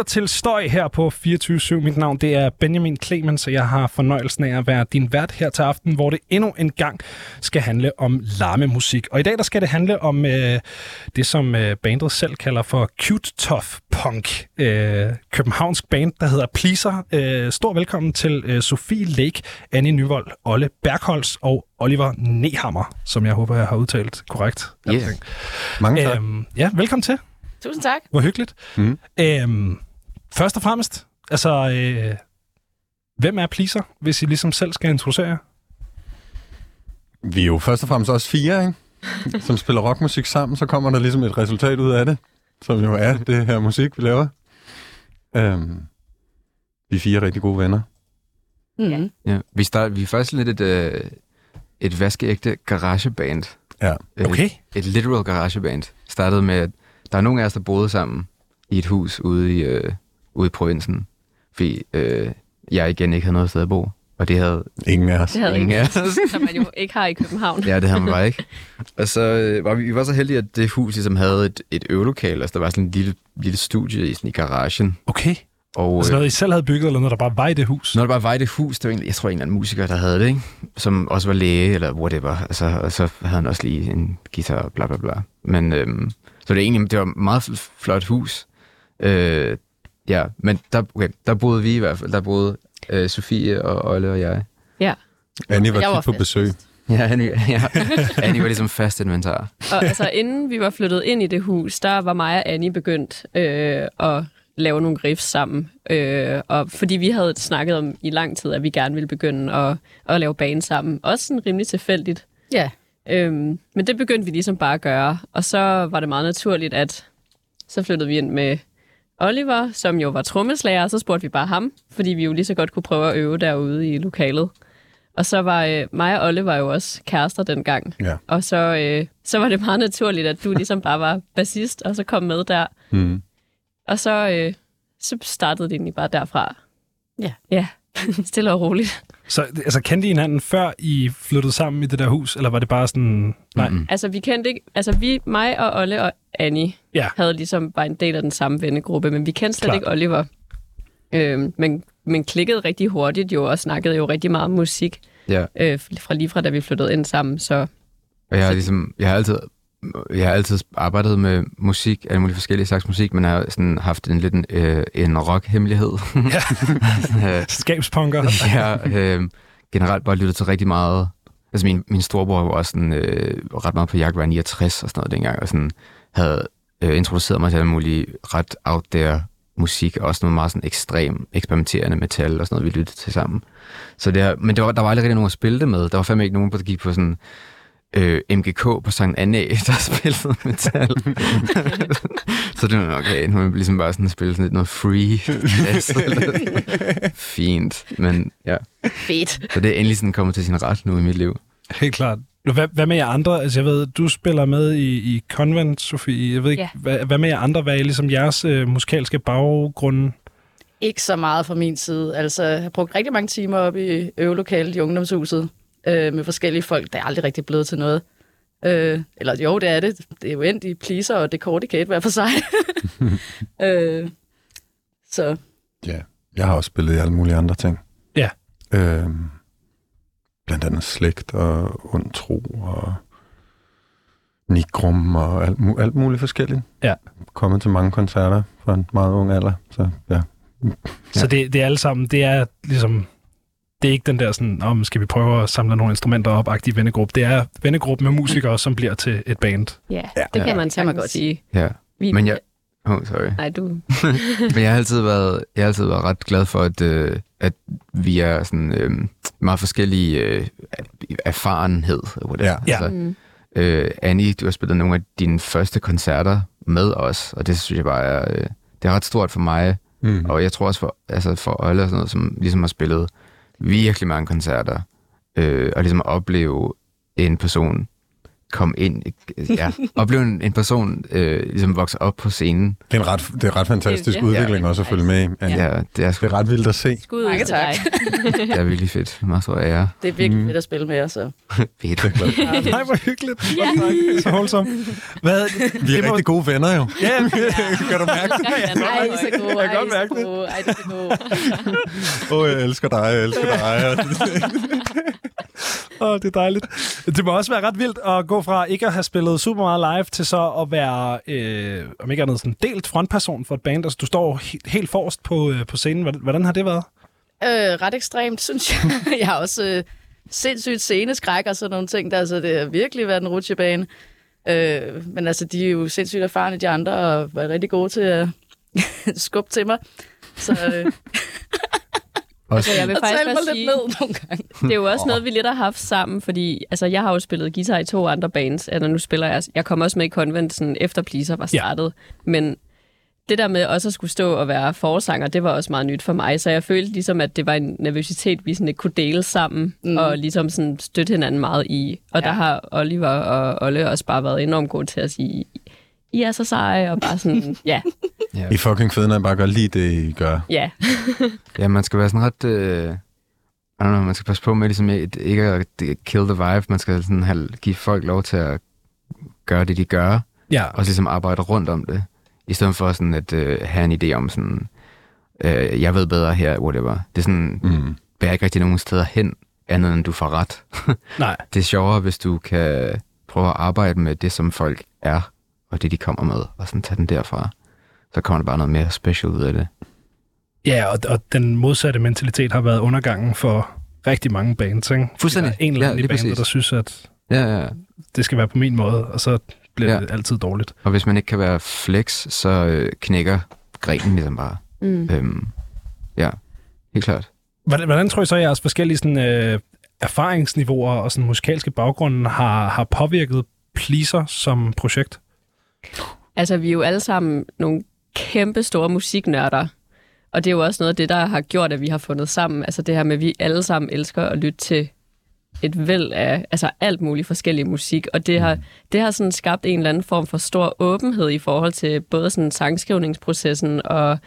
lytter til Støj her på 24 Mit navn det er Benjamin Clemens, og jeg har fornøjelsen af at være din vært her til aften, hvor det endnu en gang skal handle om larmemusik. Og i dag der skal det handle om øh, det, som øh, bandet selv kalder for Cute Tough Punk. Øh, københavnsk band, der hedder Pleaser. Øh, stor velkommen til øh, Sofie Lake, Annie Nyvold, Olle Bergholz og Oliver Nehammer, som jeg håber, jeg har udtalt korrekt. Yeah. Mange tak. Øhm, ja, velkommen til. Tusind tak. Hvor hyggeligt. Mhm. Øhm, først og fremmest, altså, øh, hvem er Pleaser, hvis I ligesom selv skal introducere jer? Vi er jo først og fremmest også fire, ikke? som spiller rockmusik sammen, så kommer der ligesom et resultat ud af det, som jo er det her musik, vi laver. Øhm, vi er fire rigtig gode venner. Mm. Ja, vi, start, vi er faktisk lidt et, øh, et vaskeægte garageband. Ja. Et, Okay. Et literal garageband. Startede med, at der er nogle af os, der boede sammen i et hus ude i, øh, ude i provinsen. Fordi øh, jeg igen ikke havde noget sted at bo. Og det havde Ingen af os. Det havde ingen ikke, af os. som man jo ikke har i København. Ja, det havde man bare ikke. Og så øh, var vi, vi var så heldige, at det hus ligesom havde et, et øvelokale. Altså, der var sådan en lille, lille studie i, sådan, i garagen. Okay. Og, Altså øh, noget, I selv havde bygget, eller noget, der bare var i det hus? Når det bare var i det hus, det var egentlig, jeg tror, en eller anden musiker, der havde det, ikke? som også var læge, eller whatever. Altså, og så havde han også lige en guitar bla bla bla. Men, øhm, så det, er egentlig, det var et meget fl- flot hus. Øh, ja, men der, okay, der boede vi i hvert fald. Der boede øh, Sofie og Olle og jeg. Ja. Annie var Jeg var på fast. besøg. Ja, Annie, ja. Annie var ligesom fast inventar. Og altså, inden vi var flyttet ind i det hus, der var mig og Annie begyndt øh, at lave nogle riffs sammen. Øh, og fordi vi havde snakket om i lang tid, at vi gerne ville begynde at, at lave band sammen. Også sådan rimelig tilfældigt. Ja. Øhm, men det begyndte vi ligesom bare at gøre. Og så var det meget naturligt, at så flyttede vi ind med Oliver, som jo var trommeslager, og så spurgte vi bare ham, fordi vi jo lige så godt kunne prøve at øve derude i lokalet. Og så var øh, mig og Olle var jo også kærester dengang. Ja. Og så, øh, så var det meget naturligt, at du ligesom bare var bassist, og så kom med der. Mm. Og så, øh, så startede det egentlig bare derfra. Ja. Ja, stille og roligt. Så altså, kendte I hinanden, før I flyttede sammen i det der hus, eller var det bare sådan... Nej. Mm-mm. Altså, vi kendte ikke... Altså, vi, mig og Olle og Annie Ja. havde ligesom bare en del af den samme vennegruppe, men vi kendte slet Klart. ikke Oliver. Øhm, men, men klikkede rigtig hurtigt jo, og snakkede jo rigtig meget om musik, Ja. øh, fra lige fra da vi flyttede ind sammen, så... Og jeg har ligesom, jeg har altid, jeg har altid arbejdet med musik, alle mulige forskellige slags musik, men jeg har sådan haft en lidt en, øh, en rock-hemmelighed. Ja. Skabspunker. jeg har øh, generelt bare lyttet til rigtig meget. Altså min, min storebror var også sådan, øh, ret meget på jagt, var 69 og sådan noget dengang, og sådan havde øh, introduceret mig til alle mulige ret out there musik, og også noget meget sådan ekstrem eksperimenterende metal og sådan noget, vi lyttede til sammen. Så det men det var, der var aldrig rigtig nogen at spille det med. Der var fandme ikke nogen, der gik på sådan øh, MGK på Sankt Anne, der spillede metal. så det var okay, nu er vi ligesom bare sådan spille sådan lidt noget free. Fint, men ja. Fedt. Så det er endelig sådan kommet til sin ret nu i mit liv. Helt klart. Hvad, hvad med jer andre? Altså, jeg ved, du spiller med i, i Convent, Sofie. Jeg ved ikke, Ja. hvad, hvad med jer andre? Hvad er ligesom jeres øh, musikalske baggrunde? Ikke så meget fra min side. Altså, jeg har brugt rigtig mange timer op i øvelokalet i ungdomshuset øh, med forskellige folk, der er aldrig rigtig blevet til noget. Øh, eller jo, det er det. Det er jo endt i pleaser og decordicate hver for sig. øh, så Ja. Jeg har også spillet i alle mulige andre ting. Ja. Øhm, blandt andet slægt og ond tro og Nigrum og alt, mu- alt muligt forskelligt. Ja. Kommet til mange koncerter fra en meget ung alder. Så ja, Så det, det er alle sammen, det er ligesom, det er ikke den der sådan, om skal vi prøve at samle nogle instrumenter op, aktiv vennegruppe. Det er vennegruppe med musikere, som bliver til et band. Ja, Ja. det kan Ja. man Kan man sagtens godt sige. Ja. Vi, Men jeg... Oh, sorry. Nej, du... Men jeg har altid været, jeg har altid været ret glad for, at, øh, at vi er sådan øh, meget forskellige øh, erfarenhed. Whatever. Ja. Ja. Mm. Øh, Annie, du har spillet nogle af dine første koncerter med os, og det synes jeg bare er, øh, det er ret stort for mig, mm. og jeg tror også for, altså for alle, og sådan noget, som ligesom har spillet virkelig mange koncerter, øh, og ligesom opleve en person komme ind, ja, opleve en, en person øh, ligesom vokse op på scenen. Det er en ret, det er ret fantastisk Det er udvikling virkelig også at følge med i. Ja. Ja, det er, sgu, Det er ret vildt at se. Skud ud Mange tak. det er virkelig fedt. Meget stor ære. Det er virkelig fedt at spille med jer, så. Fedt. Nej, hvor hyggeligt. Yeah. Så holdsom. Hvad? Vi er det må- rigtig gode venner jo. Ja, kan du mærke det? Ej, I er så gode. Jeg kan godt I er mærke det. Ej, det er så gode. Åh, oh, jeg elsker dig, jeg elsker dig. Åh, det er dejligt. Det må også være ret vildt at gå fra ikke at have spillet super meget live til så at være, øh, om ikke andet, sådan delt frontperson for et band. Altså, du står helt, helt forrest på, øh, på scenen. Hvordan, hvordan har det været? Øh, ret ekstremt, synes jeg. Jeg har også øh, sindssygt sceneskræk og sådan nogle ting. Der, altså, det har virkelig været en rutsjebane. Øh, men altså, de er jo sindssygt erfarne, de andre, og var rigtig gode til at skubbe til mig. Så øh, også, Så jeg vil og faktisk bare lidt sige, ned nogle gange. det er jo også noget, vi lidt har haft sammen, fordi altså, jeg har jo spillet guitar i to andre bands, eller nu spiller jeg, jeg kom også med i Convent sådan, efter Pleaser var Ja. startet, men det der med også at skulle stå og være forsanger, det var også meget nyt for mig, så jeg følte ligesom, at det var en nervøsitet, vi sådan ikke kunne dele sammen, Mm. og ligesom sådan støtte hinanden meget i. Og ja. der Ja. har Oliver og Olle også bare været enormt gode til at sige, I er så seje, og bare sådan, ja, ja. I er fucking fede, når jeg bare gør lige det, I gør. ja. ja, man skal være sådan ret... Øh, I don't know, man skal passe på med ligesom, ikke ikke at kill the vibe. Man skal sådan have, give folk lov til at gøre det, de gør. Ja, og ligesom arbejde rundt om det, i stedet for sådan at øh, have en idé om sådan, øh, jeg ved bedre her, whatever. Det er sådan, Mm. bærer ikke rigtig nogen steder hen, andet end du får ret. nej. det er sjovere, hvis du kan prøve at arbejde med det, som folk er, og det, de kommer med, og sådan tage den derfra. Så kommer der bare noget mere special ud af det. Ja, og, og den modsatte mentalitet har været undergangen for rigtig mange bands, ikke? Fuldstændig. Der er en eller Ja, anden bandet, præcis. der synes, at Ja, ja, ja. det skal være på min måde, og så bliver Ja. det altid dårligt. Og hvis man ikke kan være flex, så øh, knækker grenen ligesom bare. Mm. Øhm, ja, helt klart. Hvordan, hvordan tror I så, at jeres forskellige sådan, øh, erfaringsniveauer og sådan, musikalske baggrunde har, har påvirket Pleaser som projekt? Altså, vi er jo alle sammen nogle kæmpe store musiknørder. Og det er jo også noget af det, der har gjort, at vi har fundet sammen. Altså det her med, at vi alle sammen elsker at lytte til et væld af altså alt muligt forskellig musik. Og det har, det har sådan skabt en eller anden form for stor åbenhed i forhold til både sådan sangskrivningsprocessen og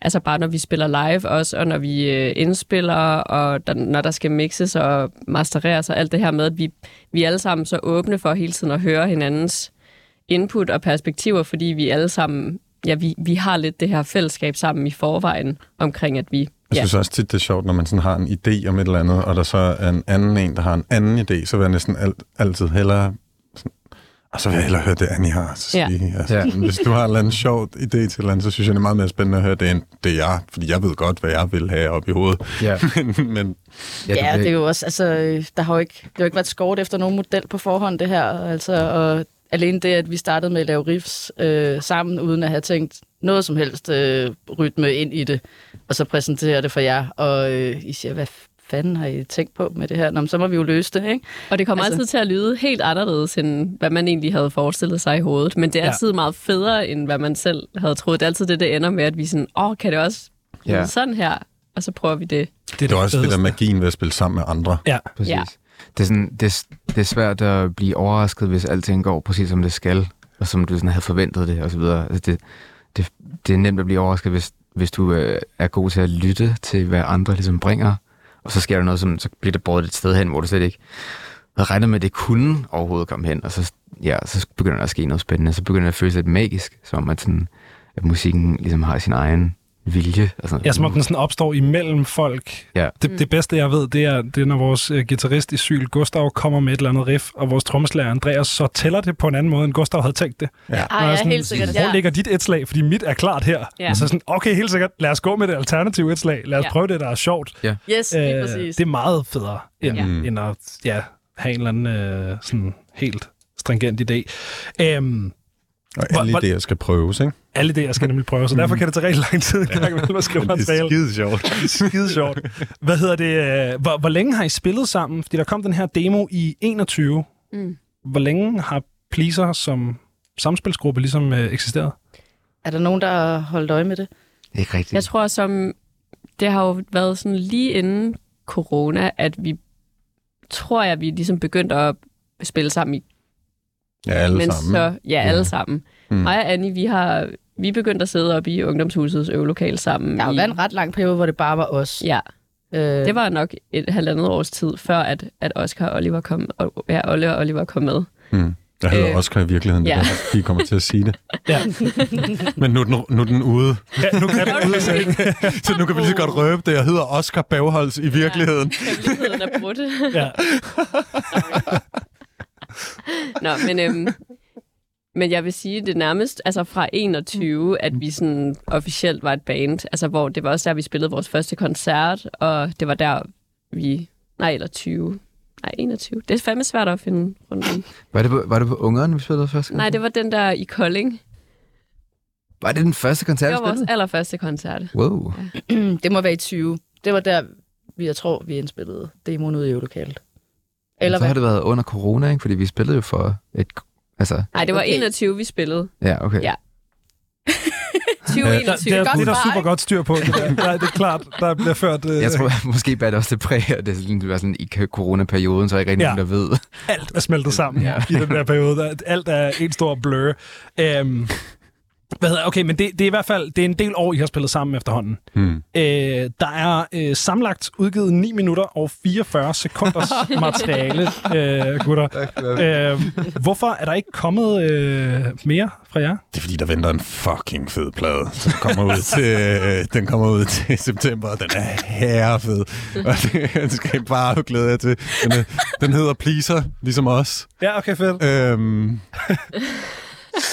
altså bare når vi spiller live også, og når vi øh, indspiller, og der, når der skal mixes og mastereres og alt det her med, at vi, vi er alle sammen så åbne for hele tiden at høre hinandens input og perspektiver, fordi vi alle sammen, ja, vi, vi har lidt det her fællesskab sammen i forvejen omkring, at vi, Jeg ja, synes også tit, det er sjovt, når man sådan har en idé om et eller andet, og der så er en anden en, der har en anden idé, så vil jeg næsten alt, altid hellere... Sådan, og så vil jeg hellere høre det, Annie har at sige. Ja. Altså, Ja. ja. Hvis du har en eller anden sjov idé til et eller andet, så synes jeg, det er meget mere spændende at høre det, end det jeg, fordi jeg ved godt, hvad jeg vil have op i hovedet. Ja, men, men Ja, det er jo også, altså, øh, der har jo ikke, det har jo ikke været skåret efter nogen model på forhånd, det her. Altså, og alene det, at vi startede med at lave riffs øh, sammen, uden at have tænkt noget som helst øh, rytme ind i det, og så præsentere det for jer, og øh, I siger, hvad fanden har I tænkt på med det her? Nå, men så må vi jo løse det, ikke? og det kommer Altså- altid til at lyde helt anderledes, end hvad man egentlig havde forestillet sig i hovedet, men det er Ja. altid meget federe, end hvad man selv havde troet. Det er altid det, det ender med, at vi sådan, åh, kan det også Ja. sådan her? Og så prøver vi det. Det det er også det der magien ved at spille sammen med andre. Ja, præcis. Ja. Det, er sådan, det, det er svært at blive overrasket, hvis alting går præcis som det skal, og som du sådan havde forventet det, og så videre. Altså det, det, det er nemt at blive overrasket, hvis, hvis du øh, er god til at lytte til, hvad andre ligesom bringer, og så sker der noget, som, så bliver det båret et sted hen, hvor du slet ikke havde regnet med, at det kunne overhovedet komme hen, og så, ja, så begynder der at ske noget spændende, så begynder det at føles lidt magisk, som om at, sådan, at musikken ligesom har sin egen vilje. Og sådan. ja som om den sådan opstår imellem folk. Ja. Det, det bedste, jeg ved, det er, det er når vores uh, guitarist i Syl, Gustav, kommer med et eller andet riff, og vores trommeslager Andreas så tæller det på en anden måde, end Gustav havde tænkt det. Ja. Ej, ja, sådan, helt sikkert. Hvor Ja. ligger dit et slag? Fordi mit er klart her. Ja. Og så sådan, okay, helt sikkert, lad os gå med det alternative et slag. Lad os Ja. prøve det, der er sjovt. Yes, lige Øh, præcis. det er meget federe, end, Ja. ja. end at ja, have en eller anden øh, sådan helt stringent idé. Øhm, Og alle hvor- idéer skal prøves, ikke? alle idéer skal nemlig prøve, så derfor kan det tage rigtig lang tid, en gang imellem at skrive Men en det er skide sjovt. Det er skide sjovt. Hvad hedder det? øh, Hvor, hvor længe har I spillet sammen? Fordi der kom den her demo i 21. Mm. Hvor længe har Pleaser som samspilsgruppe ligesom øh, eksisteret? Er der nogen, der har holdt øje med det? Ikke rigtigt. Jeg tror, som det har jo været sådan lige inden corona, at vi tror jeg, vi ligesom begyndte at spille sammen i Ja, alle Men sammen. så, ja, alle Ja. sammen. Mm. Mig og Annie, vi har vi er begyndt at sidde op i ungdomshusets øvelokale sammen. Der har i, været en ret lang periode, hvor det bare var os. Ja, Øh, det var nok et halvandet års tid, før at, at Oscar og Oliver kom, og, ja, Olle og Oliver kom med. Mm. Jeg hedder Øh, Oscar i virkeligheden, ja. ja. det vi kommer til at sige det. Ja. Men nu er den, nu er den ude, ja nu kan det ud af sengen. så nu kan vi lige så godt røbe det. Jeg hedder Oscar Bagholz i virkeligheden. Hemmeligheden er brudt. Ja. Nå, men, øhm, men jeg vil sige, det er nærmest altså fra 21, at vi sådan officielt var et band. Altså, hvor det var også der, vi spillede vores første koncert, og det var der, vi... Nej, eller 20. Nej, 21. Det er fandme svært at finde rundt om. Var det på, var det på Ungeren, vi spillede første Nej, det var den der i Kolding. Var det den første koncert, Det vi var vores allerførste koncert. Wow. det må være i 20. Det var der, vi, jeg tror, vi indspillede demoen ude i øvelokalet. Eller så har hvad? det været under corona, ikke? Fordi vi spillede jo for et... Altså, Nej, det var Okay. 21, vi spillede. ja, okay. Ja. Der, 2021. det, er, Godt det er der super godt styr på. Det, der. Nej, det er klart, der bliver ført øh, Jeg tror måske bare, det også det præg, at det, er sådan, det var sådan i coronaperioden, så er der ikke rigtig Ja. nogen, der ved. alt er smeltet sammen Ja. i den der periode. Alt er en stor blur. Øhm, hvad hedder, okay, men det, det er i hvert fald det er en del år, I har spillet sammen efterhånden. Hmm. Øh, der er øh, samlet udgivet 9 minutter og 44 sekunders materiale, øh, gutter. Øh, hvorfor er der ikke kommet øh, mere fra jer? Det er fordi, der venter en fucking fed plade, som kommer ud til, øh, den kommer ud til september, og den er herrefed. Og det, det skal I bare glæde jer til. Den, er- den hedder Pleaser, ligesom os. Ja, okay, fedt. Øhm,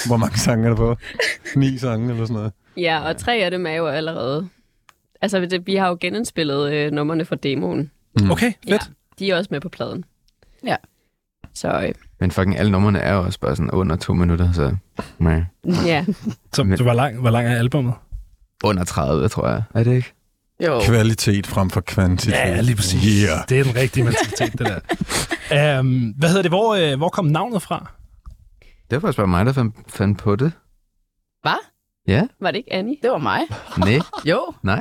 hvor mange sange er der på? Ni sange eller sådan noget? Ja, og tre af dem er jo allerede... Altså, det, vi har jo genindspillet øh, numrene fra demoen. Okay, fedt. Ja, de er også med på pladen. Ja. Så øh, Men fucking alle numrene er jo også bare sådan under to minutter, så nej. ja, Så, Men- så hvor, lang, hvor lang er albummet? under 30, tror jeg. Er det ikke? Jo. Kvalitet frem for kvantitet. Ja, lige præcis. Yeah. Det er den rigtige mentalitet, det der. Um, hvad hedder det? Hvor, øh, hvor kom navnet fra? Det var faktisk bare mig, der fandt, fandt på det. Hvad? Ja? var det ikke Annie? Det var mig. Nej? Jo, Nej?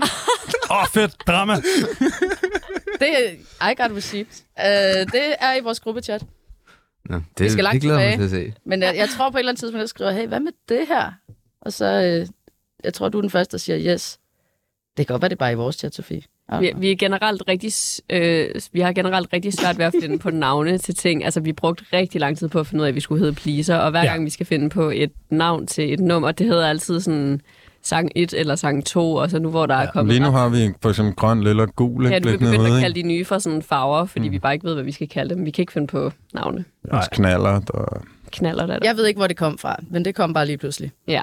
Åh, oh, fedt. Drama. det er I got receipts. Uh, det er i vores gruppechat. Nå, det, Vi skal langt det glæder jeg mig tilbage. til at se. Men jeg, jeg tror på et eller andet tidspunkt, jeg skriver, hey, hvad med det her? Og så, øh, jeg tror, du er den første, der siger yes. Det kan godt være, det er bare i vores chat, Sofie. Ja. Vi, vi, er generelt rigtig, øh, vi har generelt rigtig svært ved at finde på navne til ting. Altså, vi brugte rigtig lang tid på at finde ud af, at vi skulle hedde Pleaser, og hver Ja. ja. gang vi skal finde på et navn til et nummer, det hedder altid sådan sang 1 eller sang 2, og så nu hvor der er kommet... Lige nu har vi for eksempel grøn, lilla og gul. Ja, du begyndt ude, at kalde de nye for sådan farver, fordi Mm. vi bare ikke ved, hvad vi skal kalde dem. Vi kan ikke finde på navne. Også knaller. Og... Knaller der. Jeg ved ikke, hvor det kom fra, men det kom bare lige pludselig. Ja.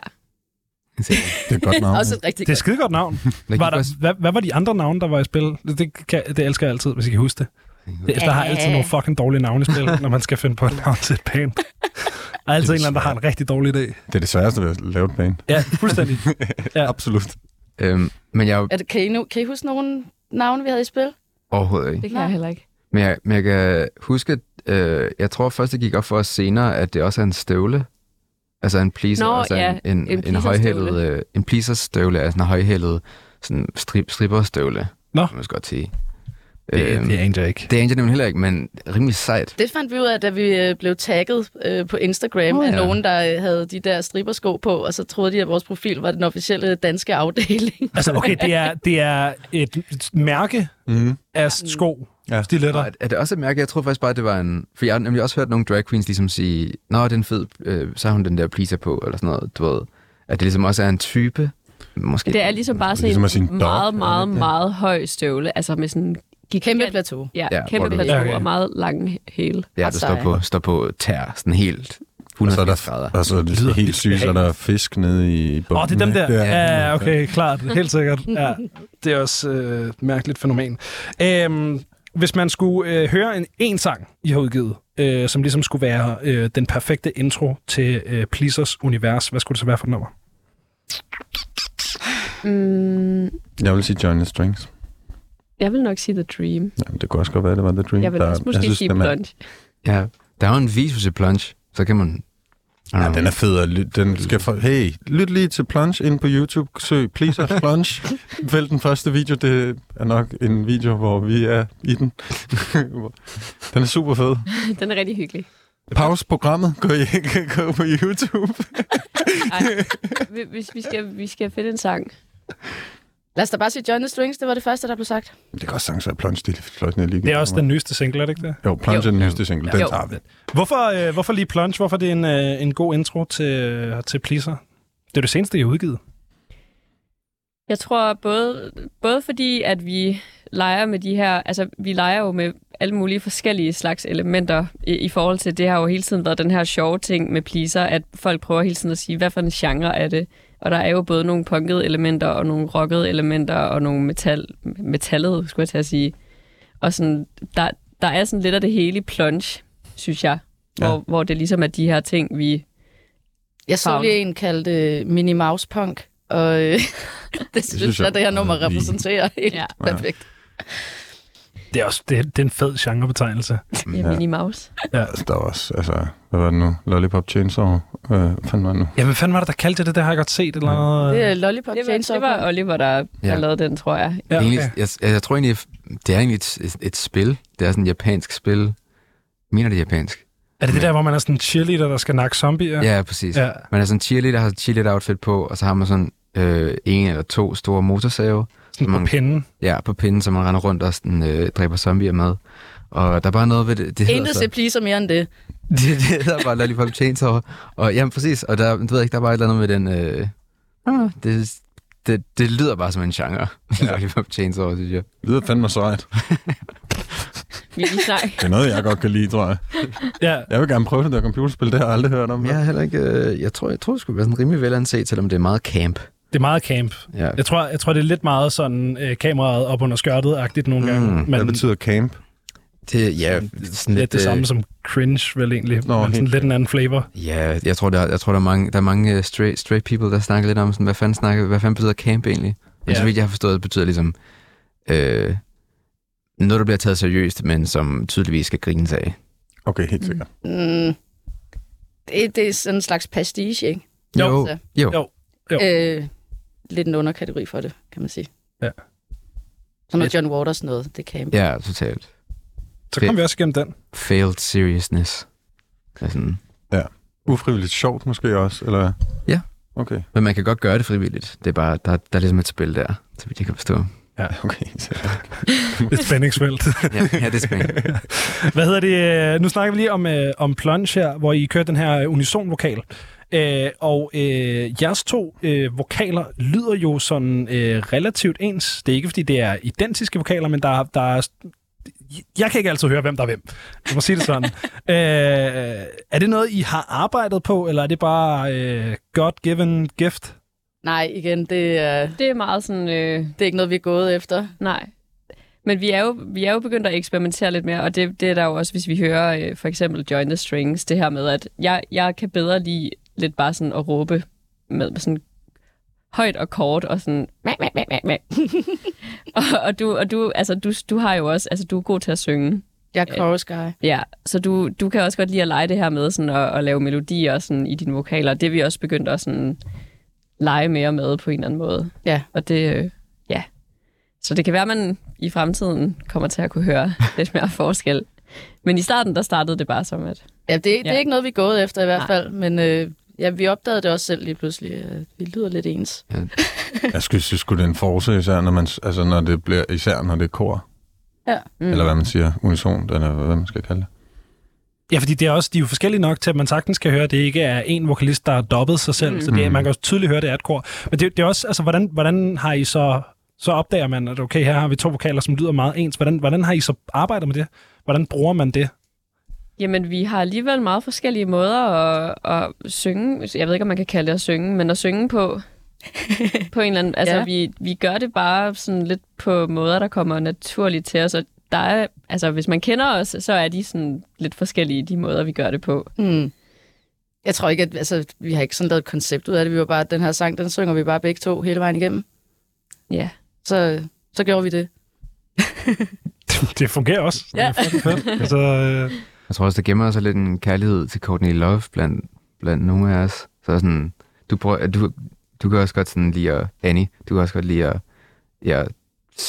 Det er et godt navn. Også et rigtig Det er et godt. skide godt navn. Hvad Var gik der, hvad, hvad var de andre navne, der var i spil? Det, det, kan, det elsker jeg altid, hvis I kan huske det. det der har altid nogle fucking dårlige navne i spil, når man skal finde på et navn til et band. Der er altid en eller anden, der har en rigtig dårlig idé. Det er det sværeste ved at lave et band. Ja, fuldstændig. Ja. Absolut. Øhm, men jeg Er det, kan, I nu, kan I huske nogle navne, vi havde i spil? overhovedet ikke. Det kan Nej. jeg heller ikke. Men jeg, men jeg kan huske, at øh, jeg tror først, det gik op for os senere, at det også er en støvle. Altså en pleaser, Nå, altså ja, en, en, en en, højhældet, øh, en pleaserstøvle, altså en højhældet sådan strip, stripperstøvle. Nå. kan man godt sige. Det, Øhm, det aner jeg ikke. det er egentlig nemlig heller ikke, men rimelig sejt. Det fandt vi ud af, da vi øh, blev tagget øh, på Instagram af ja. nogen, der øh, havde de der stribersko på, og så troede de, at vores profil var den officielle danske afdeling. Altså, okay, det er, det er et mærke Mm. af sko, Ja. stiletter. Og er, er det også et mærke? Jeg tror faktisk bare, det var en... For jeg har nemlig også hørt nogle drag queens ligesom sige, Nå, det er en fed, øh, så har hun den der pleaser på, eller sådan noget, du ved. At det ligesom også er en type. Måske. Det er ligesom bare sådan Ligesom en en dog, meget, er meget, det? meget høj støvle. Altså med sådan Kæmpe plateau. Ja, Ja, kæmpe plateau Ja, okay. og meget lang hæle. Ja, du står på, står på tær, sådan helt Og så er 180 grader. der, og så er det helt sygt, så er der fisk nede i bunden. Åh, oh, det er dem der. Ja, okay, klart. Helt sikkert. Ja, det er også øh, et mærkeligt fænomen. Øhm, hvis man skulle øh, høre en, en sang, I har udgivet, øh, som ligesom skulle være øh, den perfekte intro til øh, Pleasers univers, hvad skulle det så være for et nummer? Mm, Jeg vil sige Join the Strings. jeg vil nok sige The Dream. Ja, det kunne også godt være, det var The Dream. Jeg vil der, også måske synes, sige Plunge. Ja, der er jo en visus i plunge, så kan man... Ja, den er fed. Den skal for, hey, lyt lige til Plunge ind på YouTube. Søg Pleaser Plunge. Vælg den første video. Det er nok en video, hvor vi er i den. den er super fed. Den er rigtig hyggelig. Pause programmet. Gå, i, gå på YouTube. Ej, vi- hvis vi skal, vi skal finde en sang. Lad os da bare sige the Strings, det var det første, der blev sagt. Det kan også sagtens være Plunge, det er lige. Det er også den nyeste single, er det ikke det? Jo, Plunge er den nyeste single. Den Jo. tager vi. Hvorfor, øh, hvorfor lige Plunge? Hvorfor er det en, øh, en god intro til, til Pleaser? Det er det seneste, I har udgivet. Jeg tror både, både fordi, at vi leger med de her, altså vi leger jo med alle mulige forskellige slags elementer i, i forhold til, det har jo hele tiden været den her sjove ting med pleaser, at folk prøver hele tiden at sige, hvad for en genre er det? Og der er jo både nogle punkede elementer, og nogle rockede elementer, og nogle metal, metallede, skulle jeg til at sige. Og sådan, der, der er sådan lidt af det hele i plunge, synes jeg. Hvor, Ja. hvor det ligesom er de her ting, vi... Jeg så lige en kaldt uh, Mini Mouse Punk, og øh, det, det synes jeg jeg, det her nummer er repræsenterer helt Ja. ja. Det er også det, det er en fed genrebetegnelse. Ja. Ja. Minnie Mouse. Altså, der var også, altså, hvad var det nu? Lollipop Chainsaw? Øh, hvad fanden var det nu? Ja, hvad fanden var det, der kaldte det? Det har jeg godt set. Eller noget. Det er Lollipop Det var, Chainsaw det var. Oliver, der Ja. har lavet den, tror jeg. ja, Egentlig, okay. jeg, jeg, jeg tror egentlig, det er egentlig et, et, et spil. Det er sådan et japansk spil. Mener det japansk? Er det det der, hvor man er sådan en cheerleader, der skal nakke zombier? Ja, ja præcis. ja. Man er sådan en cheerleader, har et cheerleader-outfit på, og så har man sådan øh, en eller to store motorsave, Sådan på Man- pinden. ja, på pinden, som man render rundt og sådan, øh, dræber zombier med. Og der er bare noget ved det. Det Intet så, til pleaser mere end det. det, det hedder bare Lollipop Chainsaw. Og jamen, præcis. Og der, du ved ikke, der er bare et eller andet med den... Øh, ah, det, det, det lyder bare som en genre. Ja. Lollipop Chainsaw, synes jeg. Det lyder fandme sejt. Snakker. Det er noget, jeg godt kan lide, tror jeg. Ja, Jeg vil gerne prøve det der computerspil, det har jeg aldrig hørt om. Jeg er heller ikke... Øh, jeg tror, jeg tror, det skulle være sådan rimelig velanset, selvom det er meget camp. Det er meget camp. Ja. Jeg tror, jeg tror det er lidt meget sådan øh, kameraet op under skørtet-agtigt nogle gange. Mm. men Hvad betyder camp? Det, ja, sådan lidt lidt, det øh, samme som cringe, vel egentlig. Nå, men sådan lidt en anden flavor. Ja, jeg tror, der, jeg tror, der er mange, der er mange uh, straight, straight people, der snakker lidt om, sådan, hvad fanden, snakker, hvad fanden betyder camp egentlig? Men Ja. så vidt jeg har forstået, det betyder ligesom øh, noget, der bliver taget seriøst, men som tydeligvis skal grines af. Okay, helt sikkert. Mm, det, det er sådan en slags pastiche, ikke? Jo. Så, jo. Jo. Jo. øh, lidt en underkategori for det, kan man sige. Ja. Som noget John Waters noget, det kan. Ja, totalt. Så kom vi også igennem den. Failed seriousness. Det er sådan, Ufrivilligt sjovt måske også, eller? Ja. Okay, men man kan godt gøre det frivilligt. Det er bare, der, der er ligesom et spil der, så vidt jeg kan forstå. okay. Et spændingsfelt. Ja, ja det er spændende. Hvad hedder det? Nu snakker vi lige om, øh, om Plunge her, hvor I kører den her øh, unison-vokal. Øh, og øh, jeres to øh, vokaler lyder jo sådan øh, relativt ens. Det er ikke, fordi det er identiske vokaler, men der, der er... Jeg kan ikke altid høre, hvem der er hvem. Jeg må sige det sådan. øh, er det noget, I har arbejdet på, eller er det bare øh, God-given gift? Nej, igen, det, er, Det er meget sådan... Øh, det er ikke noget, vi er gået efter. nej. Men vi er, jo, vi er jo begyndt at eksperimentere lidt mere, og det, det er der jo også, hvis vi hører øh, for eksempel Join the Strings, det her med, at jeg, jeg kan bedre lide lidt bare sådan at råbe med sådan højt og kort og sådan mæ, mæ, mæ, mæ, mæ. og, og, du, og du, altså, du, du har jo også, altså du er god til at synge. Jeg er chorus guy. Ja, så du, du kan også godt lide at lege det her med sådan at, at lave melodier sådan i dine vokaler. Det er vi også begyndt at sådan lege mere med på en eller anden måde. Ja. Og det, øh, ja. Så det kan være, at man i fremtiden kommer til at kunne høre lidt mere forskel. Men i starten, der startede det bare som at... Ja, det, det er ikke noget, vi er gået efter i hvert Nej. fald, men øh, ja, vi opdagede det også selv lige pludselig. Øh, vi lyder lidt ens. Jeg skulle synes, det er en force, især når, man, altså, når det bliver, især når det er kor. Ja. Mm. Eller hvad man siger, unison, eller hvad man skal kalde det. Ja, fordi det er også, de er jo forskellige nok til, at man sagtens kan høre, at det ikke er en vokalist, der har dobbet sig selv. Mm. Så det man kan også tydeligt høre, at det er et kor. Men det, det er også, altså, hvordan, hvordan har I så... Så opdager man, at okay, her har vi to vokaler, som lyder meget ens. Hvordan, hvordan har I så arbejdet med det? Hvordan bruger man det? Jamen, vi har alligevel meget forskellige måder at, at synge. Jeg ved ikke, om man kan kalde det at synge, men at synge på, på en eller anden... Altså, Ja. vi, vi gør det bare sådan lidt på måder, der kommer naturligt til os. Og der er, altså, hvis man kender os, så er de sådan lidt forskellige, de måder, vi gør det på. Hmm. Jeg tror ikke, at altså, vi har ikke sådan lavet et koncept ud af det. Vi var bare, den her sang, den synger vi bare begge to hele vejen igennem. Ja. Så, så gjorde vi det. Det fungerer også. Ja. Det er altså, øh, Jeg tror også, der gemmer sig lidt en kærlighed til Courtney Love blandt, blandt nogle af os. Så sådan, du, prøver, du, du kan også godt sådan lide at, Annie, du kan også godt lide at, ja,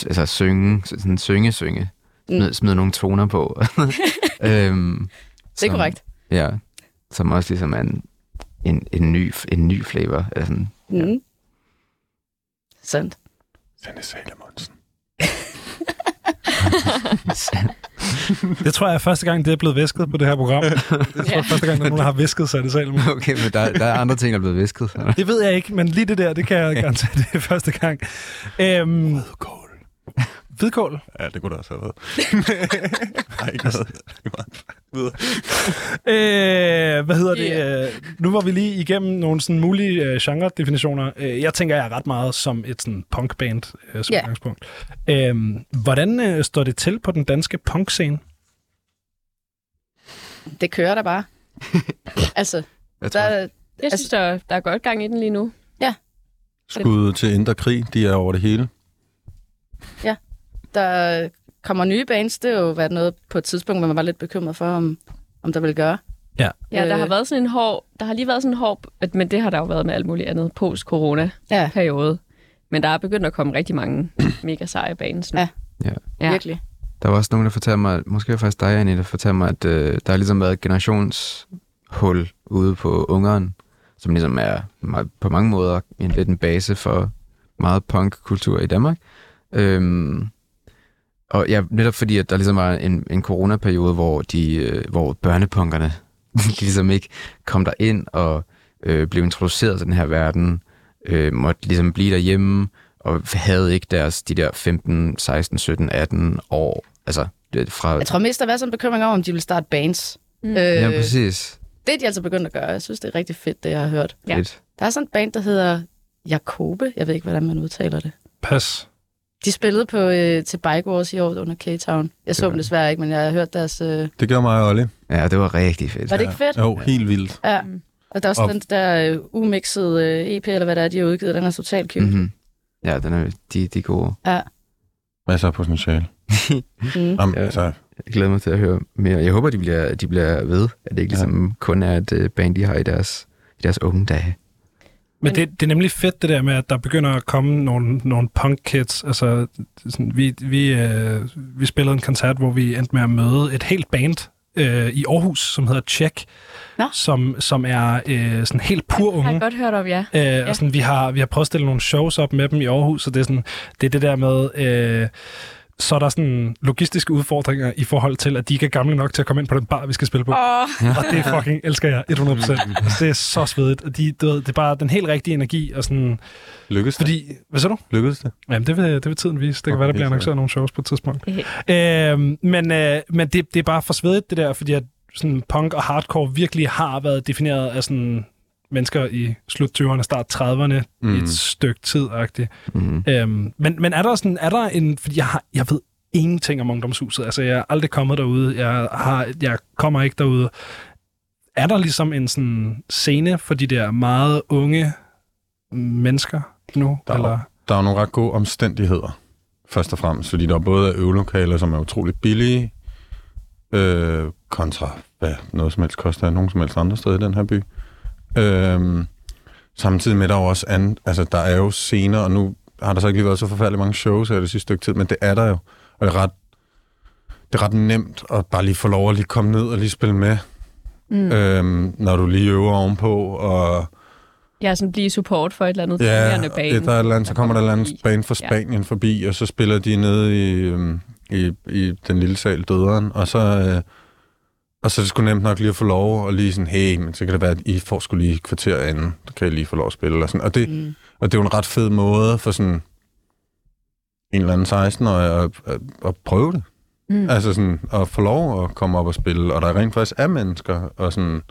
altså synge, sådan synge, synge. Smid, smid nogle toner på. øhm, Det er korrekt. Ja, som også ligesom er en, en, en, ny, en ny flavor. Altså, Mm. Sandt. Sanne Salomonsen. Det tror jeg er første gang, det er blevet visket på det her program. Det tror jeg er første gang, der er nogen, der har visket sig i salen. okay, men der, der er andre ting, der er blevet visket. Det ved jeg ikke, men lige det der, det kan jeg garantere, det er første gang. Øhm, Rødkål. Hvidkål. Ja, det kunne det også have været. Nej, ikke noget. Øh, hvad hedder det? Øh, nu var vi lige igennem nogle sådan mulige øh, genre-definitioner. Øh, jeg tænker, jeg er ret meget som et sådan punkband øh, som Ja. udgangspunkt. Øh, hvordan øh, står det til på den danske punkscene? Det kører der bare. altså, Jeg tror, der, Jeg synes, der, der er godt gang i den lige nu. Skud til Indre Krig, de er over det hele. Der kommer nye bands. Det har jo været noget på et tidspunkt, hvor man var lidt bekymret for, om, om der ville gøre. Ja. Ja, der Øh. har været sådan en hård, der har lige været sådan en hård, men det har der jo været med alt muligt andet post-corona-periode. Ja, Men der er begyndt at komme rigtig mange mega seje bands nu. Ja. Ja. Ja. virkelig. Der var også nogen, der fortalte mig, måske var faktisk dig, Annie, der fortalte mig, at øh, der har ligesom været et generationshul ude på Ungeren, som ligesom er meget, på mange måder en lidt en base for meget punkkultur i Danmark. Øhm, og ja, netop fordi, at der ligesom var en, en coronaperiode, hvor, de, øh, hvor børnepunkerne de ligesom ikke kom der ind og øh, blev introduceret til den her verden, øh, måtte ligesom blive derhjemme, og havde ikke deres, de der 15, 16, 17, 18 år, altså det, fra... Jeg tror mest, der været sådan en bekymring over, om de vil starte bands. Mm. Øh, ja, præcis. det er de altså begyndt at gøre. Jeg synes, det er rigtig fedt, det jeg har hørt. Ja. Fedt. Der er sådan en band, der hedder Jakobe. Jeg ved ikke, hvordan man udtaler det. Pas. De spillede på øh, til Bike Wars i år under K-Town. Jeg så dem desværre ikke, men jeg har hørt deres... Øh... Det gjorde mig og Olli. Ja, det var rigtig fedt. Var det ikke fedt? Jo, helt vildt. Ja. Og der er også Og- den der øh, umixede øh, EP, eller hvad det er, de har udgivet. Den er totalt cute. Mm-hmm. Ja, den er, de, de er gode. Ja. Masser af potentiale. Mm. Jamen, Ja. altså, Jeg glæder mig til at høre mere. Jeg håber, de bliver, de bliver ved, at det ikke ligesom kun er et øh, band, de har i deres, i deres unge dage. Men det, det er nemlig fedt det der med, at der begynder at komme nogle, nogle punk kids. Altså, sådan, vi, vi, øh, vi spillede en koncert, hvor vi endte med at møde et helt band øh, i Aarhus, som hedder Check, Nå. som, som er øh, sådan helt pur Har jeg unge. godt hørt om, ja. Øh, ja. og sådan, vi, har, vi har prøvet at stille nogle shows op med dem i Aarhus, og det er, sådan, det, er det der med... Øh, så er der sådan logistiske udfordringer i forhold til, at de ikke er gamle nok til at komme ind på den bar, vi skal spille på. Åh, Og det fucking elsker jeg 100%. Altså, det er så svedigt. Og de, du ved, det er bare den helt rigtige energi. Og sådan, lykkedes det? fordi, hvad så du? Lykkedes det? Jamen, det vil, det vil tiden vise. Det kan Okay, være, der bliver annonceret nogle shows på et tidspunkt. Okay. Øhm, men øh, men det, det er bare for svedigt, det der, fordi at sådan punk og hardcore virkelig har været defineret af sådan mennesker i slut 20'erne, start 30'erne mm. i Mm. et stykke tid. Mm-hmm. Øhm, men, men er der sådan, er der en, fordi jeg, har, jeg ved ingenting om ungdomshuset, altså jeg er aldrig kommet derude, jeg, har, jeg kommer ikke derude. Er der ligesom en sådan scene for de der meget unge mennesker nu? Der er- eller? Der er nogle ret gode omstændigheder, først og fremmest, fordi der er både er øvelokaler, som er utroligt billige, øh, kontra hvad noget som helst koster nogen som helst andre steder i den her by. Øh, samtidig med, der er også an, altså der er jo scener, og nu har der så ikke lige været så forfærdeligt mange shows her det sidste stykke tid, men det er der jo, og det er ret, det er ret nemt at bare lige få lov at lige komme ned og lige spille med, Mm. øhm, når du lige øver ovenpå, og Jeg er sådan blive support for et eller andet Ja, turnerende band. der er et eller andet, så kommer der et eller andet band fra Ja. Spanien forbi, og så spiller de nede i, øhm, i, i den lille sal Døderen, og så, øh, og så er det sgu nemt nok lige at få lov, og lige sådan, hey, men så kan det være, at I får skulle lige et kvarter inden, så kan I lige få lov at spille, og, sådan. Og, det, mm. og det er jo en ret fed måde for sådan en eller anden 16 at, at, at, at prøve det. Mm. Altså sådan, at få lov at komme op og spille, og der rent faktisk er mennesker, og sådan,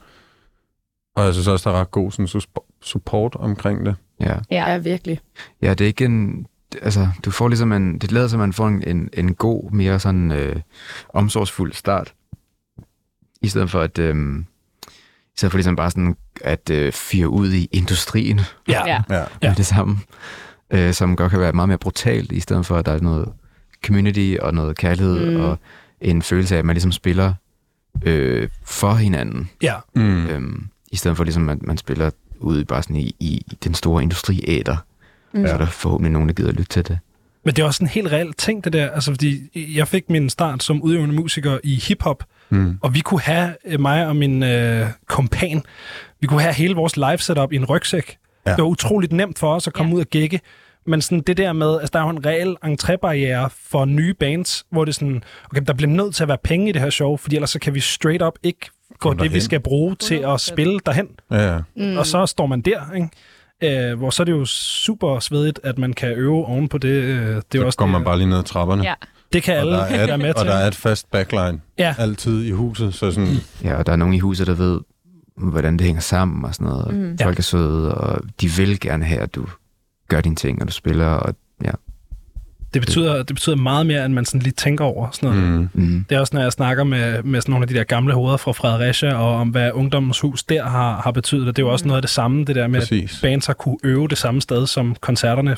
og jeg synes også, der er ret god sådan, support omkring det. Ja. Ja. Ja, virkelig. ja, det er ikke en... Altså, du får ligesom en... Det lader som, man får en, en, en god, mere sådan øh, omsorgsfuld start. I stedet for at... Øh, i stedet for ligesom bare sådan at øh, fyre ud i industrien Ja. Ja. Ja. ja. med det samme, øh, som godt kan være meget mere brutalt, i stedet for at der er noget community og noget kærlighed Mm. og en følelse af, at man ligesom spiller øh, for hinanden, ja. Mm. øhm, i stedet for ligesom, at man spiller ude bare sådan i, i den store industriæder, Mm. ja. så er der forhåbentlig nogen, der gider at lytte til det. Men det er også en helt reel ting, det der. Altså, fordi jeg fik min start som udøvende musiker i hiphop, Mm. Og vi kunne have, øh, mig og min øh, kompan, vi kunne have hele vores live setup i en rygsæk. Ja. Det var utroligt nemt for os at komme Ja. ud og gække. Men sådan det der med, altså der er jo en reel entrébarriere for nye bands, hvor det er sådan, okay, der bliver nødt til at være penge i det her show, fordi ellers så kan vi straight up ikke få Komme det, vi skal bruge til at 100%. spille derhen. Ja, ja. Mm. Og så står man der, ikke? Øh, hvor så er det jo super svedigt, at man kan øve oven på det. Øh, det er Så også går det, man bare lige ned ad trapperne. Ja. Det kan Og alle der, er være med et, og til. der er et fast backline Ja. altid i huset, så sådan, Ja, og der er nogen i huset, der ved, hvordan det hænger sammen og sådan noget. Mm. Mm. Folk er søde, og de vil gerne have, at du gør dine ting, og du spiller, og ja. Det betyder, det betyder meget mere, end man sådan lige tænker over. Sådan noget. mm, Mm. Det er også, når jeg snakker med, med sådan nogle af de der gamle hoveder fra Fredericia, og om hvad ungdommens hus der har, har betydet. Og det er jo også noget af det samme, det der med, at præcis. bands har kunne øve det samme sted, som koncerterne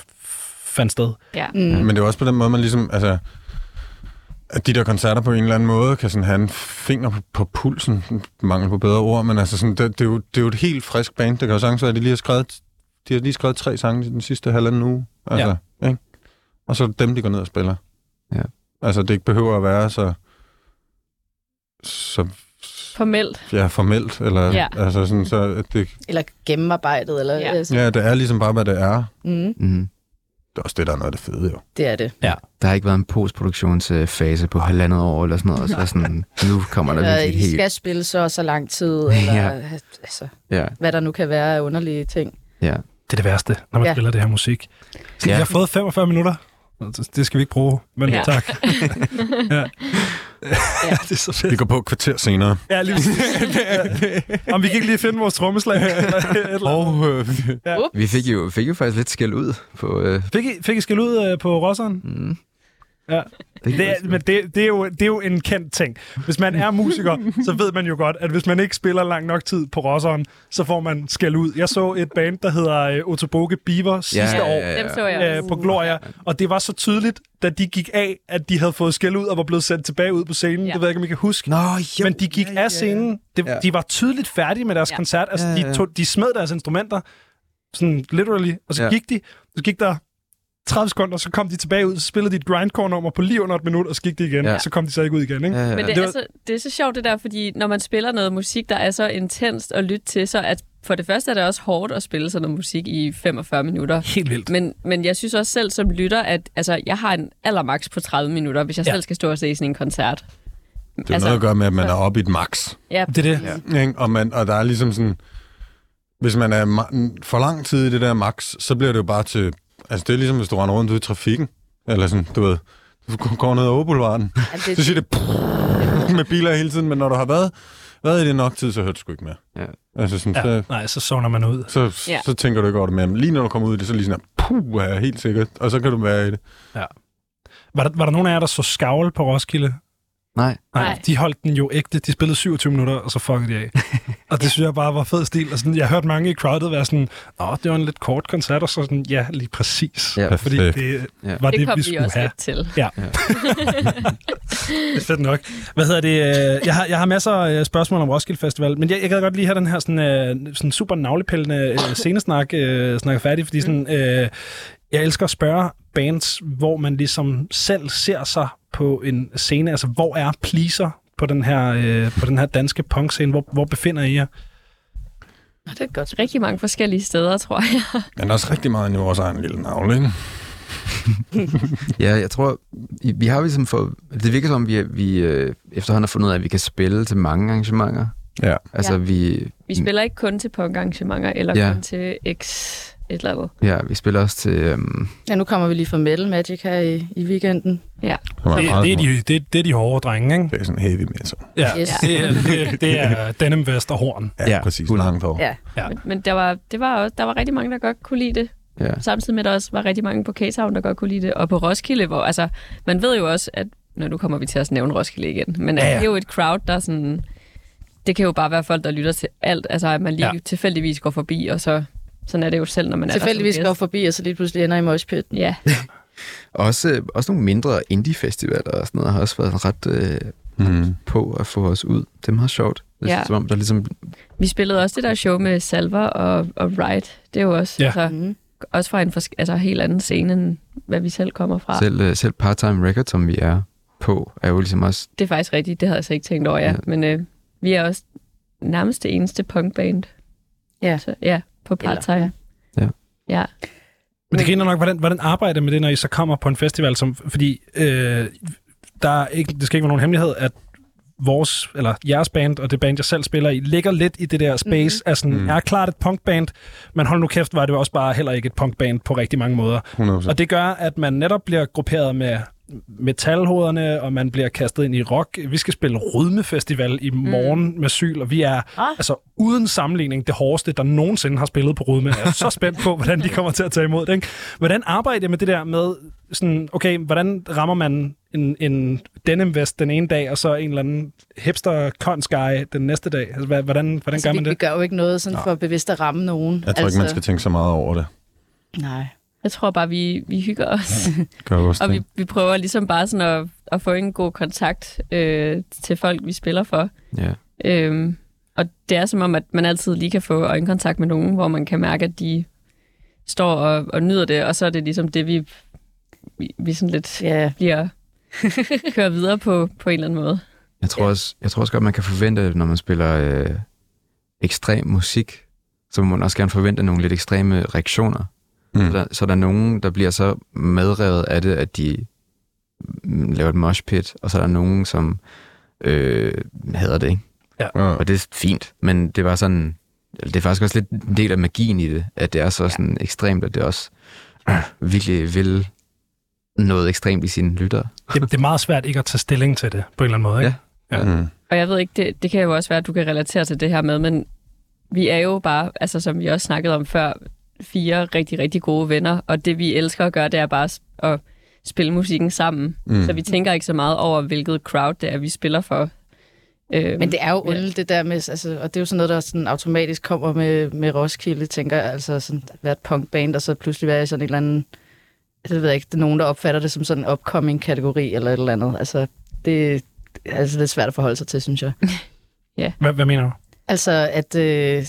fandt sted. Ja. Mm. Men det er også på den måde, man ligesom, altså, at de der koncerter på en eller anden måde kan sådan have en finger på, på pulsen, mangel på bedre ord, men altså sådan, det, det, er jo, det er jo et helt frisk band. Det kan jo sagtens være, at de lige har skrevet, de har lige skrevet tre sange i den sidste halvanden uge. Altså, ja. ikke? Og så er det dem, de går ned og spiller. Ja. Altså, det ikke behøver at være så, så Formelt. ja, formelt, eller Ja. altså sådan, så det, Eller gennemarbejdet, eller... Ja. Altså, ja, det er ligesom bare, hvad det er. mm, Mm. Det er også det, der er noget af det fede, jo. det er det. Der har ikke været en postproduktionsfase på halvandet år, eller sådan noget, og så er sådan, nu kommer der virkelig I helt... skal spille så og så lang tid, eller Ja. altså, Ja, hvad der nu kan være af underlige ting. ja. Det er det værste, når man ja. Ja. spiller det her musik. Så Ja. ja. Jeg har fået 45 minutter. Det skal vi ikke bruge, men Ja. ja. tak. ja. ja. det er så fedt. Vi går på et kvarter senere. Ja, lige Om vi kan ikke lige finde vores trommeslag. Og, øh, Vi fik jo, fik jo faktisk lidt skæld ud på... Øh, Fik I, fik I skæld ud øh, på Rosseren? mm. Ja. Det er, men det, det, er jo, det er jo en kendt ting. Hvis man er musiker, så ved man jo godt, at hvis man ikke spiller lang nok tid på Rosseren, så får man skæld ud. Jeg så et band, der hedder øh, Otoboke Beaver sidste ja, år. ja, ja. Dem så jeg også. på Gloria, og det var så tydeligt, da de gik af, at de havde fået skæld ud og var blevet sendt tilbage ud på scenen. Ja. Det ved jeg ikke, om I kan huske. Nå, jo, Men de gik ja, af scenen. Det, Ja. De var tydeligt færdige med deres Ja. koncert. Altså, Ja, ja, de, tog, de smed deres instrumenter, sådan literally, og så ja. gik de. Så gik der 30 sekunder, så kom de tilbage ud, så spillede de et grindcore-nummer på lige under et minut, og så gik de igen. Ja. Så kom de så ikke ud igen, ikke? Ja, ja, Men ja. det, Det er var- så, det er så sjovt det der, fordi når man spiller noget musik, der er så intenst at lytte til, så at for det første er det også hårdt at spille sådan noget musik i 45 minutter. Helt vildt. Men, men jeg synes også selv som lytter, at altså, jeg har en allermaks på 30 minutter, hvis jeg Ja. selv skal stå og se sådan en koncert. det er noget at gøre med, at man er oppe i et max. Ja, Det er det. Ja. Ikke? Og, man, og der er ligesom sådan... Hvis man er ma- for lang tid i det der max, så bliver det jo bare til... Altså, det er ligesom, hvis du render rundt ude i trafikken. Eller sådan, du ved... Du går ned ad Åboulevarden. Altså, Så det, siger det med biler hele tiden, men når du har været, været i det nok tid, så hører du sgu ikke mere. Ja. Altså sådan, Ja. så, Nej, så sovner man ud. så, så, Ja. så tænker du ikke over det mere. Men lige når du kommer ud i det, så er lige sådan, puh, er helt sikkert. Og så kan du være i det. Var der, var der nogen af jer, der så skavl på Roskilde? Nej. Nej, de holdt den jo ægte. De spillede 27 minutter, og så fuckede de af. og det synes jeg bare var fed stil. Og sådan, jeg har hørt mange i crowdet være sådan, Nå, det var en lidt kort koncert, og så sådan, ja, lige præcis. Ja. Fordi det Ja. var det det, kom vi skulle også have. til. Ja. det er fedt nok. Hvad hedder det? øh, Jeg har, jeg har masser af spørgsmål om Roskilde Festival, men jeg, jeg kan godt lige have den her sådan, øh, sådan super navlepillende øh, scenesnak øh, snakke færdig, fordi sådan, øh, jeg elsker at spørge bands, hvor man ligesom selv ser sig på en scene. Altså, hvor er Pleaser på den her, øh, på den her danske punkscene? Hvor, hvor befinder I jer? Nå, det er godt. Rigtig mange forskellige steder, tror jeg. Men også rigtig meget i vores egen lille navle, ikke? Ja, jeg tror, vi har ligesom fået... Det virker som, vi, vi øh, efterhånden har fundet ud af, at vi kan spille til mange arrangementer. Ja. Altså, Ja. vi, Vi spiller ikke kun til punkarrangementer, eller Ja. kun til X et eller andet. ja, vi spiller også til... Øhm, Ja, nu kommer vi lige fra Metal Magic her i, i weekenden. Ja. Det, det, er de, det, det er de hårde drenge, ikke? det er sådan heavy metal. Ja, Yes. det, er, det, er, det er denim vest og horn. Ja, Ja, præcis. Langt hår. Ja. Ja. Men, men der, var, det var også, der var rigtig mange, der godt kunne lide det. ja. Samtidig med, at der også var rigtig mange på K-Town, der godt kunne lide det. Og på Roskilde, hvor altså, man ved jo også, at når nu kommer vi til at nævne Roskilde igen, men Ja, ja, det er jo et crowd, der sådan... Det kan jo bare være folk, der lytter til alt. Altså, at man lige ja. tilfældigvis går forbi, og så... Sådan er det jo selv, når man Tilfældigvis er der går forbi, og så lige pludselig ender i moshpitten. Ja, Også, også nogle mindre indie-festivaler og sådan noget har også været ret øh, Mm. på at få os ud. Det er meget sjovt. Det er Ja. som om, der ligesom... vi spillede også det der show med Salver og, og Wright. Det er jo også, Ja. altså, Mm. også fra en altså, helt anden scene, end hvad vi selv kommer fra. Selv, øh, selv part-time record, som vi er, på, er jo ligesom også... Det er faktisk rigtigt, det havde jeg så ikke tænkt over, ja. Ja. ja. Men øh, vi er også nærmest det eneste punkband. Ja. Så, ja, på. Eller- Ja. ja. Men det griner nok, hvordan, hvordan arbejder med det, når I så kommer på en festival, som, fordi øh, der er ikke, det skal ikke være nogen hemmelighed, at vores, eller jeres band og det band, jeg selv spiller i, ligger lidt i det der space, mm-hmm. af sådan, Mm. mm. er klart et punkband, men hold nu kæft, var det også bare heller ikke et punkband på rigtig mange måder. 100%. Og det gør, at man netop bliver grupperet med metalhoderne, og man bliver kastet ind i rock. Vi skal spille Rydmefestival i morgen mm. med Syl, og vi er Ah. altså uden sammenligning det hårdeste, der nogensinde har spillet på Rydme. Jeg er så spændt på, hvordan de kommer til at tage imod det. Ikke? Hvordan arbejder jeg med det der med, sådan, okay, hvordan rammer man en, en denim vest den ene dag, og så en eller anden hipster guy den næste dag? Altså, hvordan, hvordan Altså, gør vi, man vi det? gør jo ikke noget sådan for bevidst at ramme nogen. Jeg tror ikke, man skal tænke så meget over det. Nej. Jeg tror bare, vi, vi hygger os. Gør også og vi, vi prøver ligesom bare sådan at, at få en god kontakt øh, til folk, vi spiller for. Ja. Øhm, og det er som om, at man altid lige kan få øjenkontakt med nogen, hvor man kan mærke, at de står og, og nyder det, og så er det ligesom det, vi, vi, vi sådan lidt Ja, bliver kører videre på, på en eller anden måde. Jeg tror, også, jeg tror også godt, man kan forvente, når man spiller øh, ekstrem musik, så må man også gerne forvente nogle lidt ekstreme reaktioner. Mm. Så, der, så der er nogen, der bliver så medrevet af det, at de mm, laver et mosh pit, og så er der nogen, som øh, hader det, ikke? Ja. Og det er fint, men det var sådan, det er faktisk også lidt en del af magien i det, at det er så sådan ekstremt, at det også øh, virkelig vil noget ekstremt i sine lyttere. det? Det er meget svært ikke at tage stilling til det, på en eller anden måde. Ikke? Ja. Mm. Og jeg ved ikke, det, det kan jo også være, at du kan relatere til det her med, men vi er jo bare, altså som vi også snakkede om før, fire rigtig, rigtig gode venner, og det vi elsker at gøre, det er bare at spille musikken sammen. Mm. Så vi tænker ikke så meget over, hvilket crowd det er, vi spiller for. Øhm, men det er jo Ja. underligt, det der med, altså, og det er jo sådan noget, der sådan automatisk kommer med, med Roskilde, tænker jeg, altså sådan at være et punkband, og så pludselig være i sådan en eller anden, altså, det ved jeg ikke, det er nogen, der opfatter det som sådan en upcoming kategori, eller et eller andet. Altså, det er altså lidt svært at forholde sig til, synes jeg. Hvad, hvad mener du? Altså, at... Øh,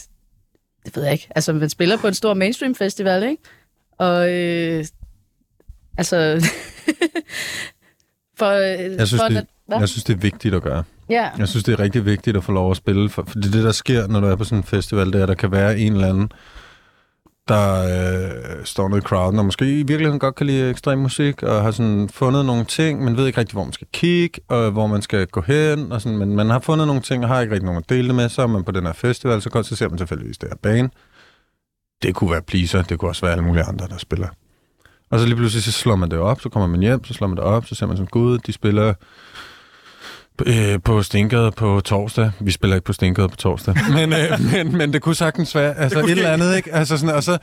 det ved jeg ikke. Altså, man spiller på en stor mainstream festival, ikke? Og... Øh, altså... for, øh, Jeg synes, for, det, Hvad? jeg synes, det er vigtigt at gøre. Ja, Jeg synes, det er rigtig vigtigt at få lov at spille, for, for det, det der sker, når du er på sådan en festival, det er, at der kan være en eller anden, der øh, står nede i crowden, og måske i virkeligheden godt kan lide ekstrem musik, og har sådan fundet nogle ting, men ved ikke rigtig, hvor man skal kigge, og hvor man skal gå hen, og sådan, men man har fundet nogle ting, og har ikke rigtig nogen at dele det med, så er man på den her festival, så godt, så ser man tilfældigvis det her bane. Det kunne være Pleaser, det kunne også være alle mulige andre, der spiller. Og så lige pludselig, så slår man det op, så kommer man hjem, så slår man det op, så ser man som gud, de spiller øh, på Stinkade på torsdag. Vi spiller ikke på Stinkade på torsdag. men, øh, men, men det kunne sagtens være altså et eller andet, ikke? Altså sådan, og så,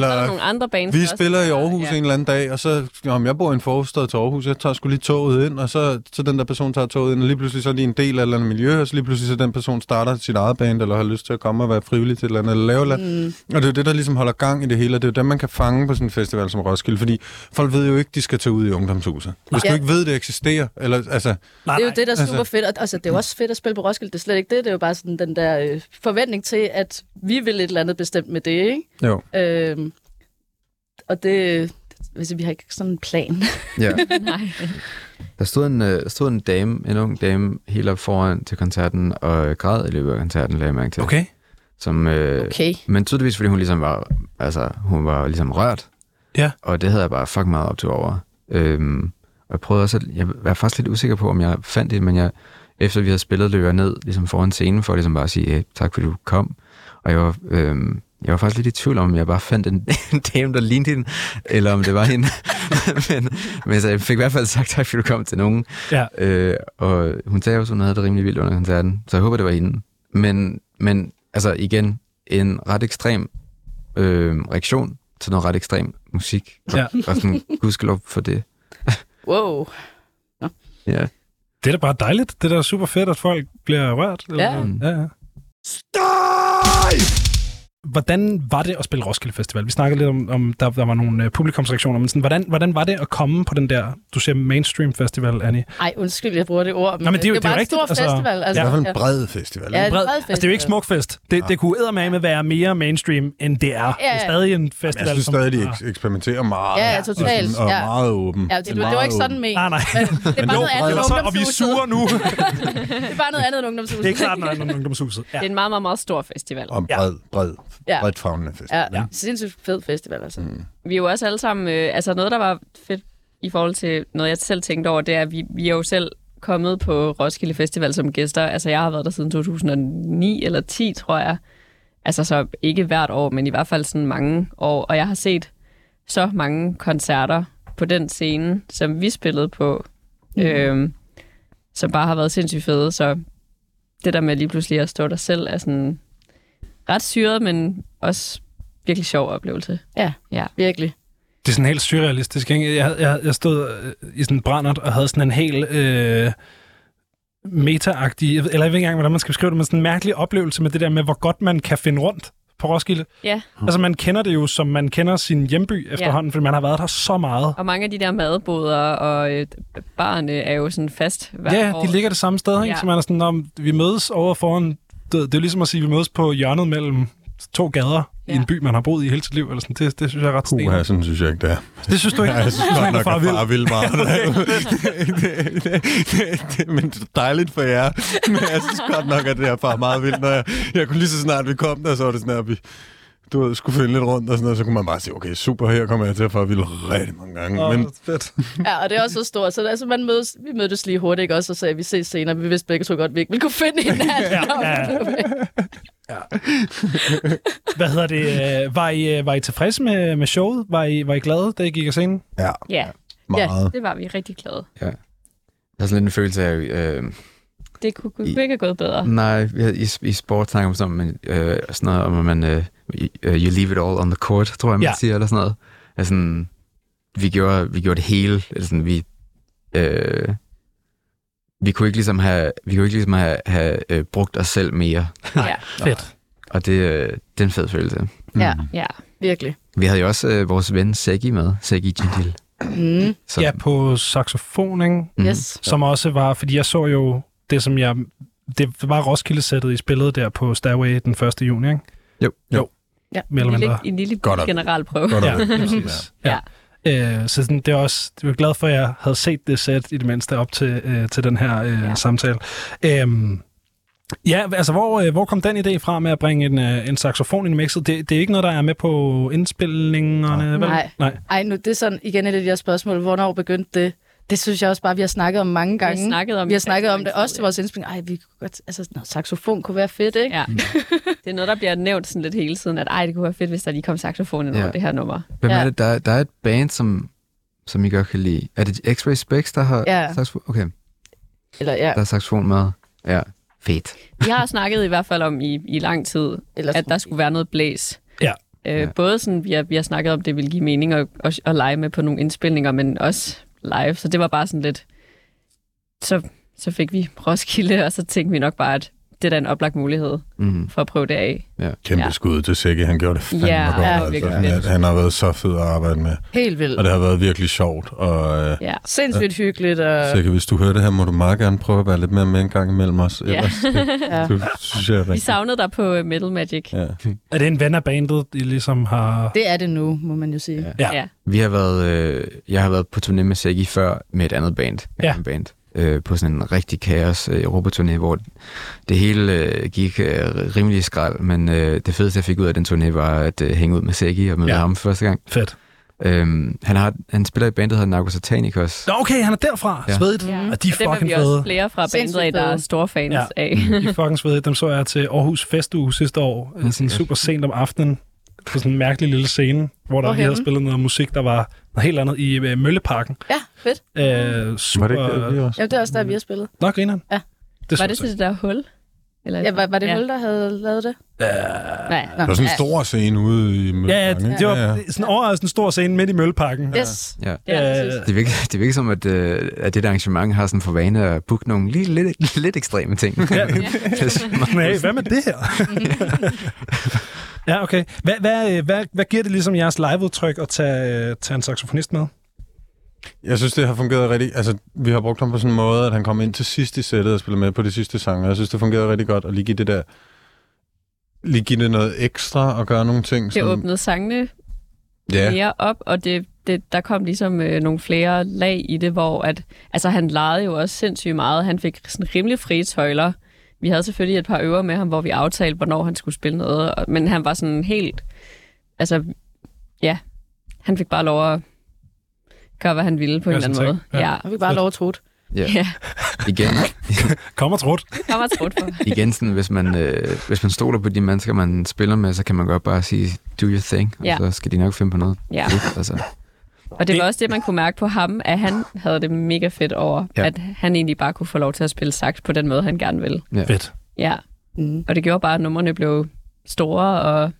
så er der eller, nogle andre bands vi også, spiller i Aarhus ja. en eller anden dag, og så, om jeg bor i en forstad til Aarhus, jeg tager sgu lige toget ind, og så, så den der person tager toget ind, og lige pludselig så er de en del af et eller andet miljø, og så lige pludselig så den person starter sit eget band, eller har lyst til at komme og være frivillig til et eller andet, eller lave eller mm, Og det er jo det, der ligesom holder gang i det hele, og det er jo det, man kan fange på sådan en festival som Roskilde, fordi folk ved jo ikke, de skal tage ud i ungdomshuset. Hvis Ja. du ikke ved, det eksisterer, eller altså, Nej, det er jo det, der er altså- super fedt. Og, altså, det er jo også fedt at spille på Roskilde. Det er slet ikke det. Det er jo bare sådan den der øh, forventning til, at vi vil et eller andet bestemt med det, ikke? jo. Øhm, og det... Altså, vi har ikke sådan en plan. Ja. Nej. Der stod en, øh, der stod en dame, en ung dame, helt op foran til koncerten, og græd i løbet af koncerten, lagde jeg mærke til. Okay. Som, øh, Okay. Men tydeligvis, fordi hun ligesom var, altså, hun var ligesom rørt. Ja. Og det havde jeg bare fucking meget optur over. Øhm, og jeg prøvede også, at, jeg var faktisk lidt usikker på, om jeg fandt det, men jeg, efter vi havde spillet, løb jeg ned ligesom foran scenen, for ligesom bare at sige, hey, tak fordi du kom. Og jeg var, øhm, jeg var faktisk lidt i tvivl om, om jeg bare fandt en, en dame, der lignede hende, eller om det var hende. men, men så jeg fik i hvert fald sagt tak, fordi du kom til nogen. Ja. Øh, og hun sagde også, hun havde det rimelig vildt under koncerten, så jeg håber, det var hende. Men, men altså igen, en ret ekstrem øh, reaktion til noget ret ekstrem musik. Ja. Og sådan, gudskelov for det. Wow. Ja. Det er da bare dejligt. Det er da super fedt, at folk bliver rørt. Ja. ja, ja. Støj! Hvordan var det at spille Roskilde Festival? Vi snakkede lidt om, om der, der var nogle uh, publikumsreaktioner, men sådan, hvordan, hvordan var det at komme på den der, du siger mainstream festival, Annie? Ej, undskyld, jeg bruger det ord. Men Nå, men det er jo- det det er jo bare en rigtigt, stor altså. festival. Altså, Det er i hvert fald en bred festival. Ja, en Bred, bred altså, det er jo ikke smukfest. Det, det kunne eddermame være mere mainstream, end det er. Ja, Det er ja. stadig en Jeg festival. synes som- stadig, de eks- eksperimenterer meget. Ja, ja, og totalt. sådan- Og Ja. meget åben. Ja, det, det var ikke sådan ment. Nej, nej. Men det er Men bare noget andet end Og, vi er sure nu. Det er bare noget andet end ungdomshuset. det er klart noget andet end ungdomshuset. Ja. Det er en meget, meget, meget stor festival. Og en Ja. bred, bred, Ja. bredt fagnende festival. Ja, ja. sindssygt fed festival, altså. Mm. Vi er jo også alle sammen... Øh, altså noget, der var fedt i forhold til noget, jeg selv tænkte over, det er, at vi, vi er jo selv kommet på Roskilde Festival som gæster. Altså jeg har været der siden 2009 eller 10, tror jeg. Altså så ikke hvert år, men i hvert fald sådan mange år. Og jeg har set så mange koncerter på den scene, som vi spillede på, mm. øh, som bare har været sindssygt fede. Så det der med lige pludselig at stå der selv er sådan ret syret, men også virkelig sjov oplevelse. Ja, Ja. virkelig. Det er sådan helt surrealistisk. Ikke? Jeg, jeg, jeg stod øh, i sådan en brændert og havde sådan en helt øh, meta-agtig, eller jeg ved ikke engang, hvordan man skal beskrive det, men sådan en mærkelig oplevelse med det der med, hvor godt man kan finde rundt på Roskilde. Ja, Altså man kender det jo, som man kender sin hjemby efterhånden, fordi man har været der så meget. og mange af de der madboder og øh, barne er jo sådan fast hver Ja, år. de ligger det samme sted, ikke? Ja. Så man er sådan, om vi mødes over foran... Det, det er ligesom at sige, at vi mødes på hjørnet mellem to gader ja. i en by, man har boet i hele sit liv. Eller sådan. Det, det synes jeg er ret Puh, stenet. her, sådan synes jeg ikke, det er. Det synes du ikke? Ja, jeg synes godt nok, at vild. far vil meget. det, det, det, det, det, men det er dejligt for jer. Men jeg synes godt nok, at det er far meget vildt. Når jeg, jeg kunne lige så snart vi kom der, så var det sådan, at vi du ved, skulle finde lidt rundt og sådan noget, så kunne man bare sige, okay, super, her kommer jeg til at fare vildt rigtig mange gange. Åh, Men fedt. Ja, og det er også så stort. Så altså, man mødes, vi mødtes lige hurtigt, ikke? også, og sagde, vi ses senere. Vi vidste begge to godt, vi ikke ville kunne finde hinanden. Ja, ja. Hvad hedder det? øh, Var I, øh, var I tilfredse med, med showet? Var I, var I glade, da I gik af scenen? ja, Ja, meget. det var vi rigtig glade. Jeg har sådan lidt en følelse af, øh, Det kunne, kunne I- ikke have gået bedre. nej, vi havde, i, i sport snakker man sådan, men, øh, sådan noget om, at man, øh, you leave it all on the court, tror jeg, man Ja. siger, eller sådan noget. Altså, vi, gjorde, vi gjorde det hele, eller sådan, vi, øh, vi kunne ikke ligesom have, vi kunne ikke ligesom have, have øh, brugt os selv mere, Ja, Fedt. og det, øh, det er en fed følelse. Ja, ja. virkelig. Vi havde jo også øh, vores ven Segi med, Segi Gindil. Mm. Som, Ja, på saxofon, ikke? Mhm. Yes. Som også var, fordi jeg så jo det, som jeg... Det var Roskilde-sættet, I spillede der på Stairway den 1. juni, ikke? Jo. Jo. Ja. Mere eller En lille, en lille Godt. Godt Ja, præcis. Ja. Øh, så sådan, det er også, jeg er glad for, at jeg havde set det sæt i det mindste op til, øh, til den her øh, ja. Ja. samtale. Øhm, ja, altså hvor, øh, hvor kom den idé fra med at bringe en, øh, en saxofon ind i mixet? Det, det er ikke noget, der er med på indspillingerne, vel? Nej. Nej. Ej, nu, det er sådan igen et af de her spørgsmål. Hvornår begyndte det? Det synes jeg også bare, vi har snakket om mange Vi har gange. snakket om vi har snakket om det også til vores indspilling. Ej, vi kunne godt, altså, noget saxofon kunne være fedt, ikke? Ja. Det er noget, der bliver nævnt sådan lidt hele tiden, at ej, det kunne være fedt, hvis der lige kom saxofon ind Ja. over det her nummer. Hvem Ja. er det? Der, der er et band, som, som I godt kan lide. Er det X-Ray Specs, der har Ja. saxofon? Okay, Eller, ja. der er saxofon med. Ja, fedt. Vi har snakket i hvert fald om i, i lang tid, Eller at der skulle være noget blæs. Ja. Øh, Ja. Både sådan, vi har, vi har snakket om, det ville give mening at, at, at lege med på nogle indspilninger, men også live. Så det var bare sådan lidt... Så, så fik vi Roskilde, og så tænkte vi nok bare, at det er da en oplagt mulighed Mm. for at prøve det af. Kæmpe Ja. skud til Sække. Han gjorde det fandme Ja, godt. ja, altså. han, han har været så fed at arbejde med. Helt vildt. Og det har været virkelig sjovt. Og øh, Ja. Sindssygt hyggeligt. Og... Sække, hvis du hører det her, må du meget gerne prøve at være lidt mere med en gang imellem os. Ja. Ellers, det, Ja. du, synes jeg er Vi savnede dig på øh, Metal Magic. Ja. Er det en ven af bandet, I ligesom har... Det er det nu, må man jo sige. Ja. ja. Vi har været, øh, jeg har været på turné med Segi før med et andet band. Et Ja. andet band øh, på sådan en rigtig kaos øh, Europaturné, hvor det hele øh, gik øh, rimelig skrald, men øh, det fedeste, jeg fik ud af den turné, var at øh, hænge ud med Segi og møde Ja. ham første gang. Fedt. Øhm, han, har, han spiller i bandet, der hedder Narco Satanicus. Nå, okay, han er derfra. Ja. Svedigt. Ja. Og de er Og dem er fucking vi også fede. flere fra bandet af, der er fede. store fans Ja. af. De er fucking svedige. Dem så jeg til Aarhus Festuge sidste år. Okay. Sådan super sent om aftenen. På sådan en mærkelig lille scene, hvor der lige Hvorhenne? havde spillet noget musik, der var noget helt andet i øh, Mølleparken. Ja, fedt. Øh, super... Var det ikke det, vi også? Ja, det er også der, vi har spillet. Nå, grineren. Ja. Det Var det til det der hul? Eller, Ja, var, var det ja. Hul, der havde lavet det? Nej. Nå, Det var sådan en ja. stor scene ude i Ja, ja, Mølleparken, det, ikke? det var sådan en overraskende stor scene midt i Mølleparken. Yes. Ja. Ja, Øh. Det virker, det virker som, at, øh, at det der arrangement har sådan for vane at booke nogle lidt, lidt, lidt ekstreme ting. Ja. Er meget- Men hey, hvad med det her? Ja, okay. Hvad, hvad, øh, hvad, hvad giver det ligesom jeres liveudtryk at tage, øh, tage en saxofonist med? Jeg synes, det har fungeret rigtig... Altså, vi har brugt ham på sådan en måde, at han kom ind til sidst i sættet og spillede med på de sidste sange. Jeg synes, det fungerede rigtig godt at lige give det der... Lige give det noget ekstra og gøre nogle ting, Det som... åbnede sangene Ja, mere op, og det, det, der kom ligesom øh, nogle flere lag i det, hvor at, altså, han legede jo også sindssygt meget. Han fik sådan rimelig frie tøjler. Vi havde selvfølgelig et par øver med ham, hvor vi aftalte, hvornår han skulle spille noget, og- men han var sådan helt... Altså, ja, han fik bare lov at gøre, hvad han ville på en eller anden måde. Ja. Ja, Og vi bare lov at tro det. Ja. ja. Igen, Kom og trådt. Jeg var trådt for. igen sådan, hvis man, øh, hvis man stoler på de mennesker, man spiller med, så kan man godt bare sige, do your thing, Ja. og så skal de nok finde på noget. Ja. Altså. Og det var også det, man kunne mærke på ham, at han havde det mega fedt over, Ja. at han egentlig bare kunne få lov til at spille sax på den måde, han gerne ville. Ja. Fedt. Ja, Mm. og det gjorde bare, at numrene blev store, og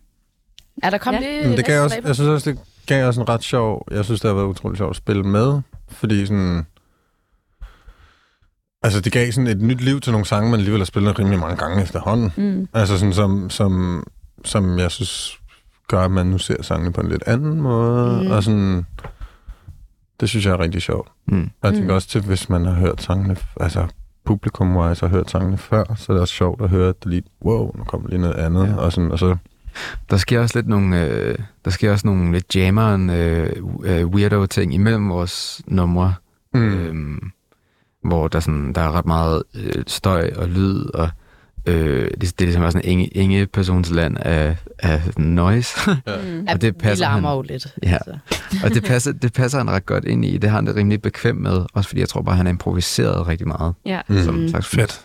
Ja, der kom Ja. lige... Men det gav også, jeg synes også, det gav også en ret sjov... Jeg synes, det har været utroligt sjovt at spille med, fordi sådan... Altså, det gav sådan et nyt liv til nogle sange, man alligevel har spillet rimelig mange gange efterhånden. mm, Altså sådan, som, som, som jeg synes gør, at man nu ser sangene på en lidt anden måde. Mm. Mm. Og sådan... Det synes jeg er rigtig sjovt. Mm. Jeg tænker Mm. også til, hvis man har hørt sangene... Altså, publikum-wise har hørt sangene før, så er det også sjovt at høre, at det lige... Wow, nu kommer lige noget andet. Ja. Og, sådan, og så Der sker også lidt nogle, øh, der sker også nogle lidt jammeren, øh, øh, weirdo ting imellem vores numre, Mm. øhm, hvor der, sådan, der er ret meget øh, støj og lyd, og øh, det, det er ligesom sådan en enge, enge persons land af, af noise. mm. Ja, og det passer Vi larmer han. jo lidt. Ja. Altså. og det passer, det passer han ret godt ind i. Det har han det rimelig bekvem med, også fordi jeg tror bare, han har improviseret rigtig meget ja. Mm. som Mm. slags Fedt.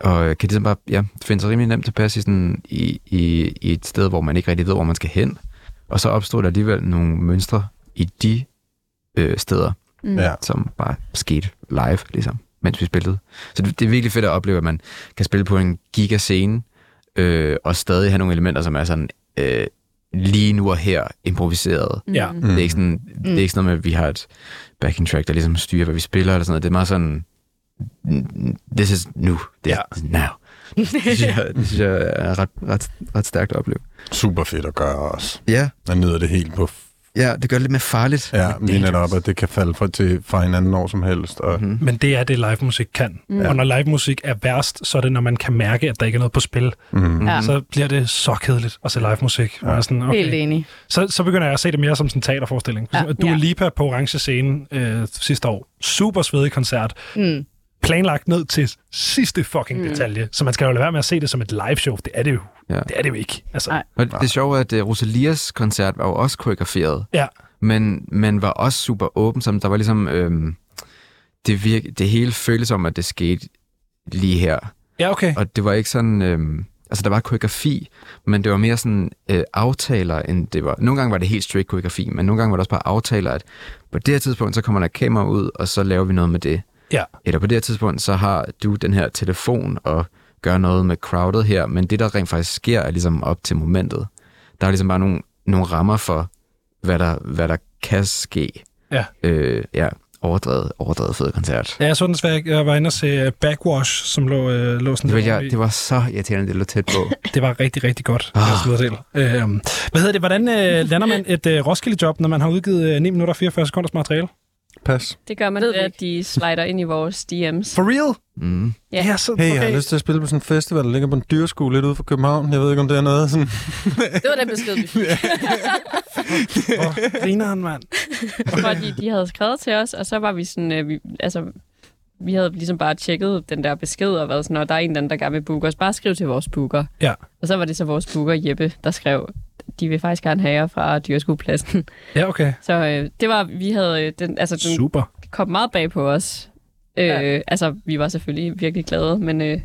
og kan ligesom bare ja, finde sig rimelig nemt tilpas i, sådan, i, i, i et sted, hvor man ikke rigtig ved, hvor man skal hen. Og så opstod der alligevel nogle mønstre i de øh, steder, Mm. Som bare skete live, ligesom, mens vi spillede. Så det, det er virkelig fedt at opleve, at man kan spille på en gigascene, øh, og stadig have nogle elementer, som er sådan øh, lige nu og her improviseret. Ja. Mm. Det, er ikke sådan, mm. det er ikke sådan noget med, at vi har et backing track, der ligesom styrer, hvad vi spiller, eller sådan noget. Det er meget sådan, this is nu, this Ja. is now. Det synes jeg, det synes jeg er ret, ret, ret stærkt at opleve. super fedt at gøre også. Ja, Man nyder det helt på... ja det gør det lidt mere farligt. Ja, Lidt lige netop, at det kan falde fra, til, fra hinanden når som helst. Og, Mhm. Men det er det, live musik kan. Mm. Og når live musik er værst, så er det, når man kan mærke, at der ikke er noget på spil. mm. Ja. Så bliver det så kedeligt at se live musik. Ja. Er sådan, Helt okay. enig. Så, så begynder jeg at se det mere som sådan en teaterforestilling. Ja. Du er Lipa på Orange Scene øh, sidste år. Super svedig koncert. Mm. Planlagt ned til sidste fucking Mm. detalje. Så man skal jo lade være med at se det som et live show. Det er det jo. Ja. Det er det jo ikke. Altså, Nej. Og det sjove er, at uh, Rosalias koncert var jo også koreograferet, Ja. men, men var også super åben, som der var ligesom, øhm, det, virke, det hele føltes som, at det skete lige her. Ja, okay. Og det var ikke sådan... Øhm, altså, der var koreografi, men det var mere sådan øh, aftaler, end det var... Nogle gange var det helt strict koreografi, men nogle gange var det også bare aftaler, at på det her tidspunkt, så kommer der kamera ud, og så laver vi noget med det. Ja. Eller på det her tidspunkt, så har du den her telefon og gør noget med crowdet her, men det, der rent faktisk sker, er ligesom op til momentet. Der er ligesom bare nogle, nogle rammer for, hvad der, hvad der kan ske. Ja. Øh, ja, overdrevet, overdrevet fed koncert. Ja, jeg så den svært. Jeg var inde og se øh, Backwash, som lå, øh, lå sådan Det var, jeg, det var så irriterende, det lå tæt på. Det var rigtig, rigtig godt. Oh. Øh, hvad hedder det? Hvordan øh, lander man et øh, Roskilde-job, når man har udgivet øh, 9 minutter og 44 sekunders materiale? Pas. Det gør man Ved at de slider ind i vores DM's. For real? Mm. Ja. Ja, så, Hey, jeg har okay. lyst til at spille på sådan en festival, der ligger på en dyrskole lidt ude for København. Jeg ved ikke, om det er noget sådan... Det var den besked, vi fik. Hvor griner han, mand? Fordi de havde skrevet til os, og så var vi sådan, øh, vi, altså, vi havde ligesom bare tjekket den der besked og været sådan, når der er en eller anden, der gerne vil booke os, bare skriv til vores booker. Ja. Og så var det så vores booker, Jeppe, der skrev, de vil faktisk gerne have jer fra dyrskuepladsen. Ja, okay. Så øh, det var, vi havde, øh, den, altså den Super. kom meget bag på os. Øh, Ja. Altså, vi var selvfølgelig virkelig glade, men øh,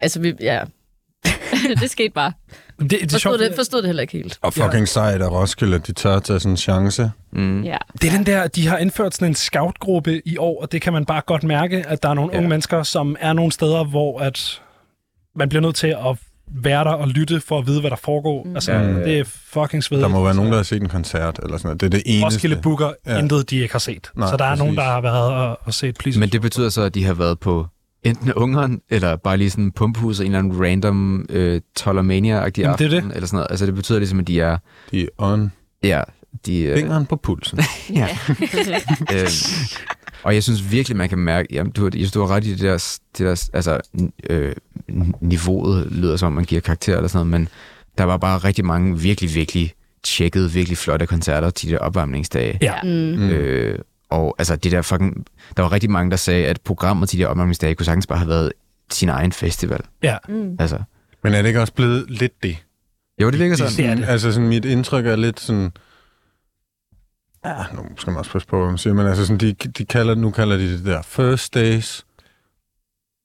Altså, vi, ja. det skete bare. Det, det, er Forstod sjovt, det, forstod det heller ikke helt. Og fucking sejt af Roskilde, de tør tage sådan en chance. Mm. Ja. det er den der, de har indført sådan en scoutgruppe i år, og det kan man bare godt mærke, at der er nogle Ja. unge mennesker, som er nogle steder, hvor at man bliver nødt til at være der og lytte for at vide, hvad der foregår. Mm. Altså, Ja, ja, ja. det er fucking svedigt. Der må være nogen, der har set en koncert eller sådan noget. Det er det eneste. Roskilde booker Ja. intet, de ikke har set. Nej, så der er præcis. nogen, der har været og, og set Please. Men det betyder så, at de har været på enten Ungeren, eller bare lige sådan Pumpehus og en eller anden random øh, Tollermania-agtig Jamen, det er aften, det. eller sådan noget. Altså, det betyder ligesom, at de er... De er on Ja, de, øh, fingeren på pulsen. ja. øh, og jeg synes virkelig, man kan mærke, jamen, du, har- jeg synes, du har ret i det der, det der altså, øh, niveauet lyder som, om man giver karakter eller sådan noget, men der var bare rigtig mange virkelig, virkelig tjekkede, virkelig flotte koncerter til de der opvarmningsdage. Ja. Mm. Mm. Øh, og altså, det der fucking, der var rigtig mange, der sagde, at programmet til de der opvarmningsdage kunne sagtens bare have været sin egen festival. Ja. Mm. Altså, Men er det ikke også blevet lidt det? jo, det virker sådan. Det er det. Altså, sådan, mit indtryk er lidt sådan... Ja, nu skal man også passe på, hvad man siger, men altså, sådan, de, de kalder, nu kalder de det der first days,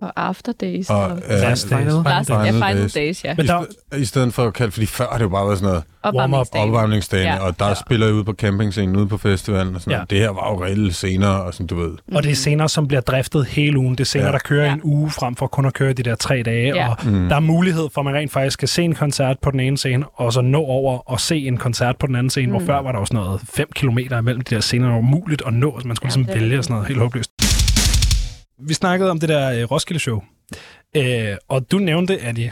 Og After Days. og Og, øh, Last Days. Last, ja, Final Final Days. Days, ja. Men i, der- st- I stedet for at kalde, fordi før har det jo bare været sådan noget Opvarmningsdagen. opvarmningsdagen, Ja. ja. og der Ja. ja. spiller jeg ude på campingscenen, ude på festivalen, og sådan Ja. ja. noget. Det her var jo reelle scener, og sådan, du ved. Og det er scener, som bliver driftet hele ugen. Det er scener, Ja. der kører Ja. en uge frem for kun at køre de der tre dage. Ja. Og Mm. der er mulighed for, at man rent faktisk kan se en koncert på den ene scene, og så nå over og se en koncert på den anden scene, mm. hvor Mm. før var der jo sådan noget 5 km imellem de der scener, der var umuligt at nå. Så man skulle Ja, ligesom det er vælge sådan noget helt håbløst. Vi snakkede om det der øh, Roskilde-show, øh, og du nævnte, Adi,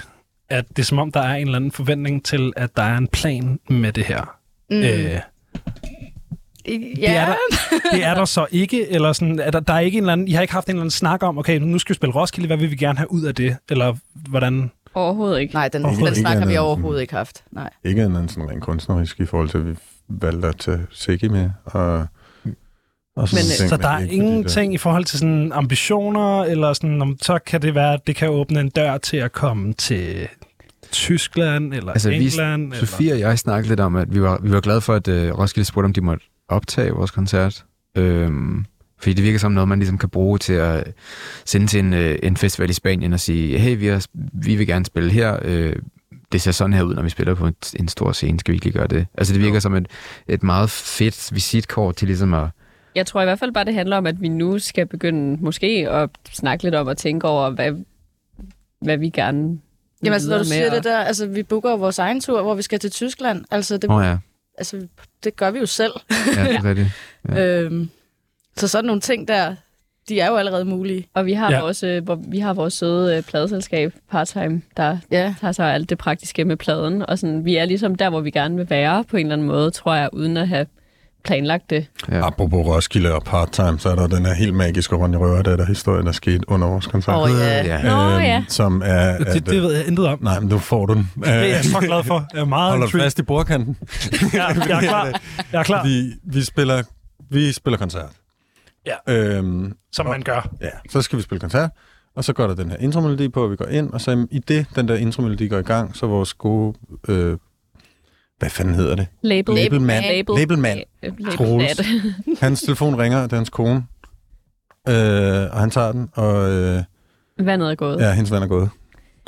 at det er som om, der er en eller anden forventning til, at der er en plan med det her. Mm. Øh, ja. det er der, det er der så ikke, eller sådan, er der, der er ikke en eller anden, I har ikke haft en eller anden snak om, okay, nu skal vi spille Roskilde, hvad vil vi gerne have ud af det? Eller hvordan? Overhovedet ikke. Nej, den, Overhovedet den snak har vi overhovedet ikke haft. Nej. Ikke andet end sådan rent kunstnerisk i forhold til, at vi valgte at tage Siggy med, og, og sådan Men, øh, ting, Så der er ingenting i forhold til sådan ambitioner, eller sådan, om, så kan det være, at det kan åbne en dør til at komme til Tyskland, eller Altså, vi- England. eller... Sofie og jeg snakkede lidt om, at vi var, vi var glade for, at øh, Roskilde spurgte, om de måtte optage vores koncert. Øhm, fordi det virker som noget, man ligesom kan bruge til at sende til en, øh, en festival i Spanien og sige, hey, vi, har, vi vil gerne spille her. Øh, det ser sådan her ud, når vi spiller på en, en stor scene. Skal vi ikke lige gøre det? Altså, det virker Jo. som et, et meget fedt visitkort til ligesom at... Jeg tror i hvert fald bare, det handler om, at vi nu skal begynde måske at snakke lidt om og tænke over, hvad, hvad vi gerne vil Jamen altså, når du siger med, det der, altså vi booker vores egen tur, hvor vi skal til Tyskland. Altså det, oh, ja, altså, det gør vi jo selv. ja, det er rigtigt. Ja. øhm, så sådan nogle ting der, de er jo allerede mulige. Og vi har, Ja. vores, øh, hvor, vi har vores søde øh, pladeselskab, Parttime, der Ja. tager sig alt det praktiske med pladen. Og sådan, vi er ligesom der, hvor vi gerne vil være på en eller anden måde, tror jeg, uden at have planlagt det. Ja. Apropos Roskilde og part-time, så er der den her helt magiske Ronny Røver, der, der historie, der skete under vores koncert. Åh, ja. ja. Nå, ja. Som er... Det, at, det ved jeg intet om. Nej, men nu får du den. Det er jeg så glad for. Jeg er meget Hold dig intrigued. fast i bordkanten. Ja, jeg er klar. Jeg er klar, Vi, vi, spiller, vi spiller koncert. Ja. Øhm, som man gør. ja, så skal vi spille koncert, og så går der den her intromelodi på, og vi går ind, og så i det, den der intromelodi går i gang, så vores gode... Øh, hvad fanden hedder det? Label. Labelmand. Label. Labelmand. Label. Troels. Hans telefon ringer, det er hans kone, øh, og han tager den, og øh, Vandet er gået. ja, hendes ven er gået.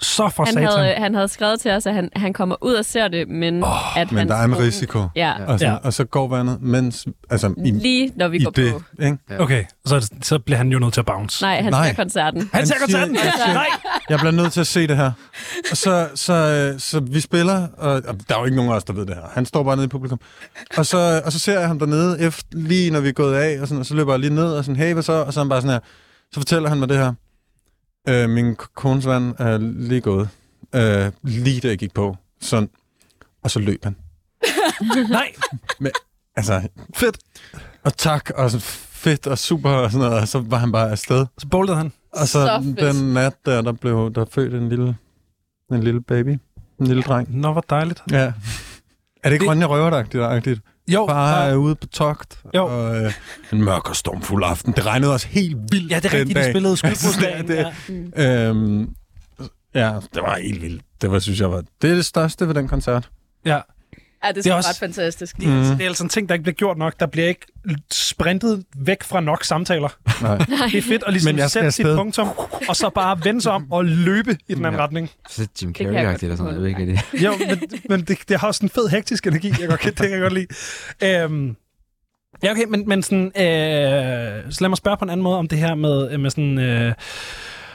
Så for Han satan. havde, han havde skrevet til os, at han, han kommer ud og ser det, men oh, at Men der er en risiko. Ja, Og, så, Ja. og så går vandet, mens... Altså, i, lige når vi i går det, på. ikke? Okay, så, så bliver han jo nødt til at bounce. Nej, han Nej. ser koncerten. Han ser Han siger- koncerten! jeg siger- Nej! Jeg bliver nødt til at se det her. Og så, så, øh, så vi spiller, og, og der er jo ikke nogen af os, der ved det her. Han står bare nede i publikum. Og så, og så ser jeg ham dernede, efter, lige når vi er gået af, og, sådan, og så løber jeg lige ned og sådan, hey, hvad så? Og så er han bare sådan her. Så fortæller han mig det her. Øh, min kones ven er lige gået. Øh, lige da jeg gik på. Sådan. Og så løb han. Nej! Altså, fedt. Og tak, og så fedt og super og sådan noget. Og så var han bare afsted. Så boltede han. Og så, Så fedt. den nat der, der blev der født en lille, en lille baby. En lille dreng. Nå, hvor dejligt. Ja. Er det ikke Det- Ronja Røveragtigt? Jo, Far ja. er ude på togt. Jo. Og øh, en mørk og stormfuld aften. Det regnede også helt vildt ja, det er rigtigt, de spillede det- Ja. Øhm, ja, det var helt vildt. Det var, synes jeg, var det, er det største ved den koncert. ja. Ja, det er, Det er også- ret fantastisk. Det, er, det er altså en ting, der ikke bliver gjort nok. Der bliver ikke sprintet væk fra nok samtaler. Nej. Det er fedt at ligesom Men sætte sit punktum, og så bare vende sig om og løbe i den anden Ja. retning. Så Jim Carrey-agtigt eller sådan noget. Jeg ved ikke, det Jo, men, men det, det har også en fed hektisk energi, jeg godt, kan- det kan jeg godt lide. Øhm, ja, okay, men, men sådan, øh, så lad mig spørge på en anden måde om det her med, med sådan, øh,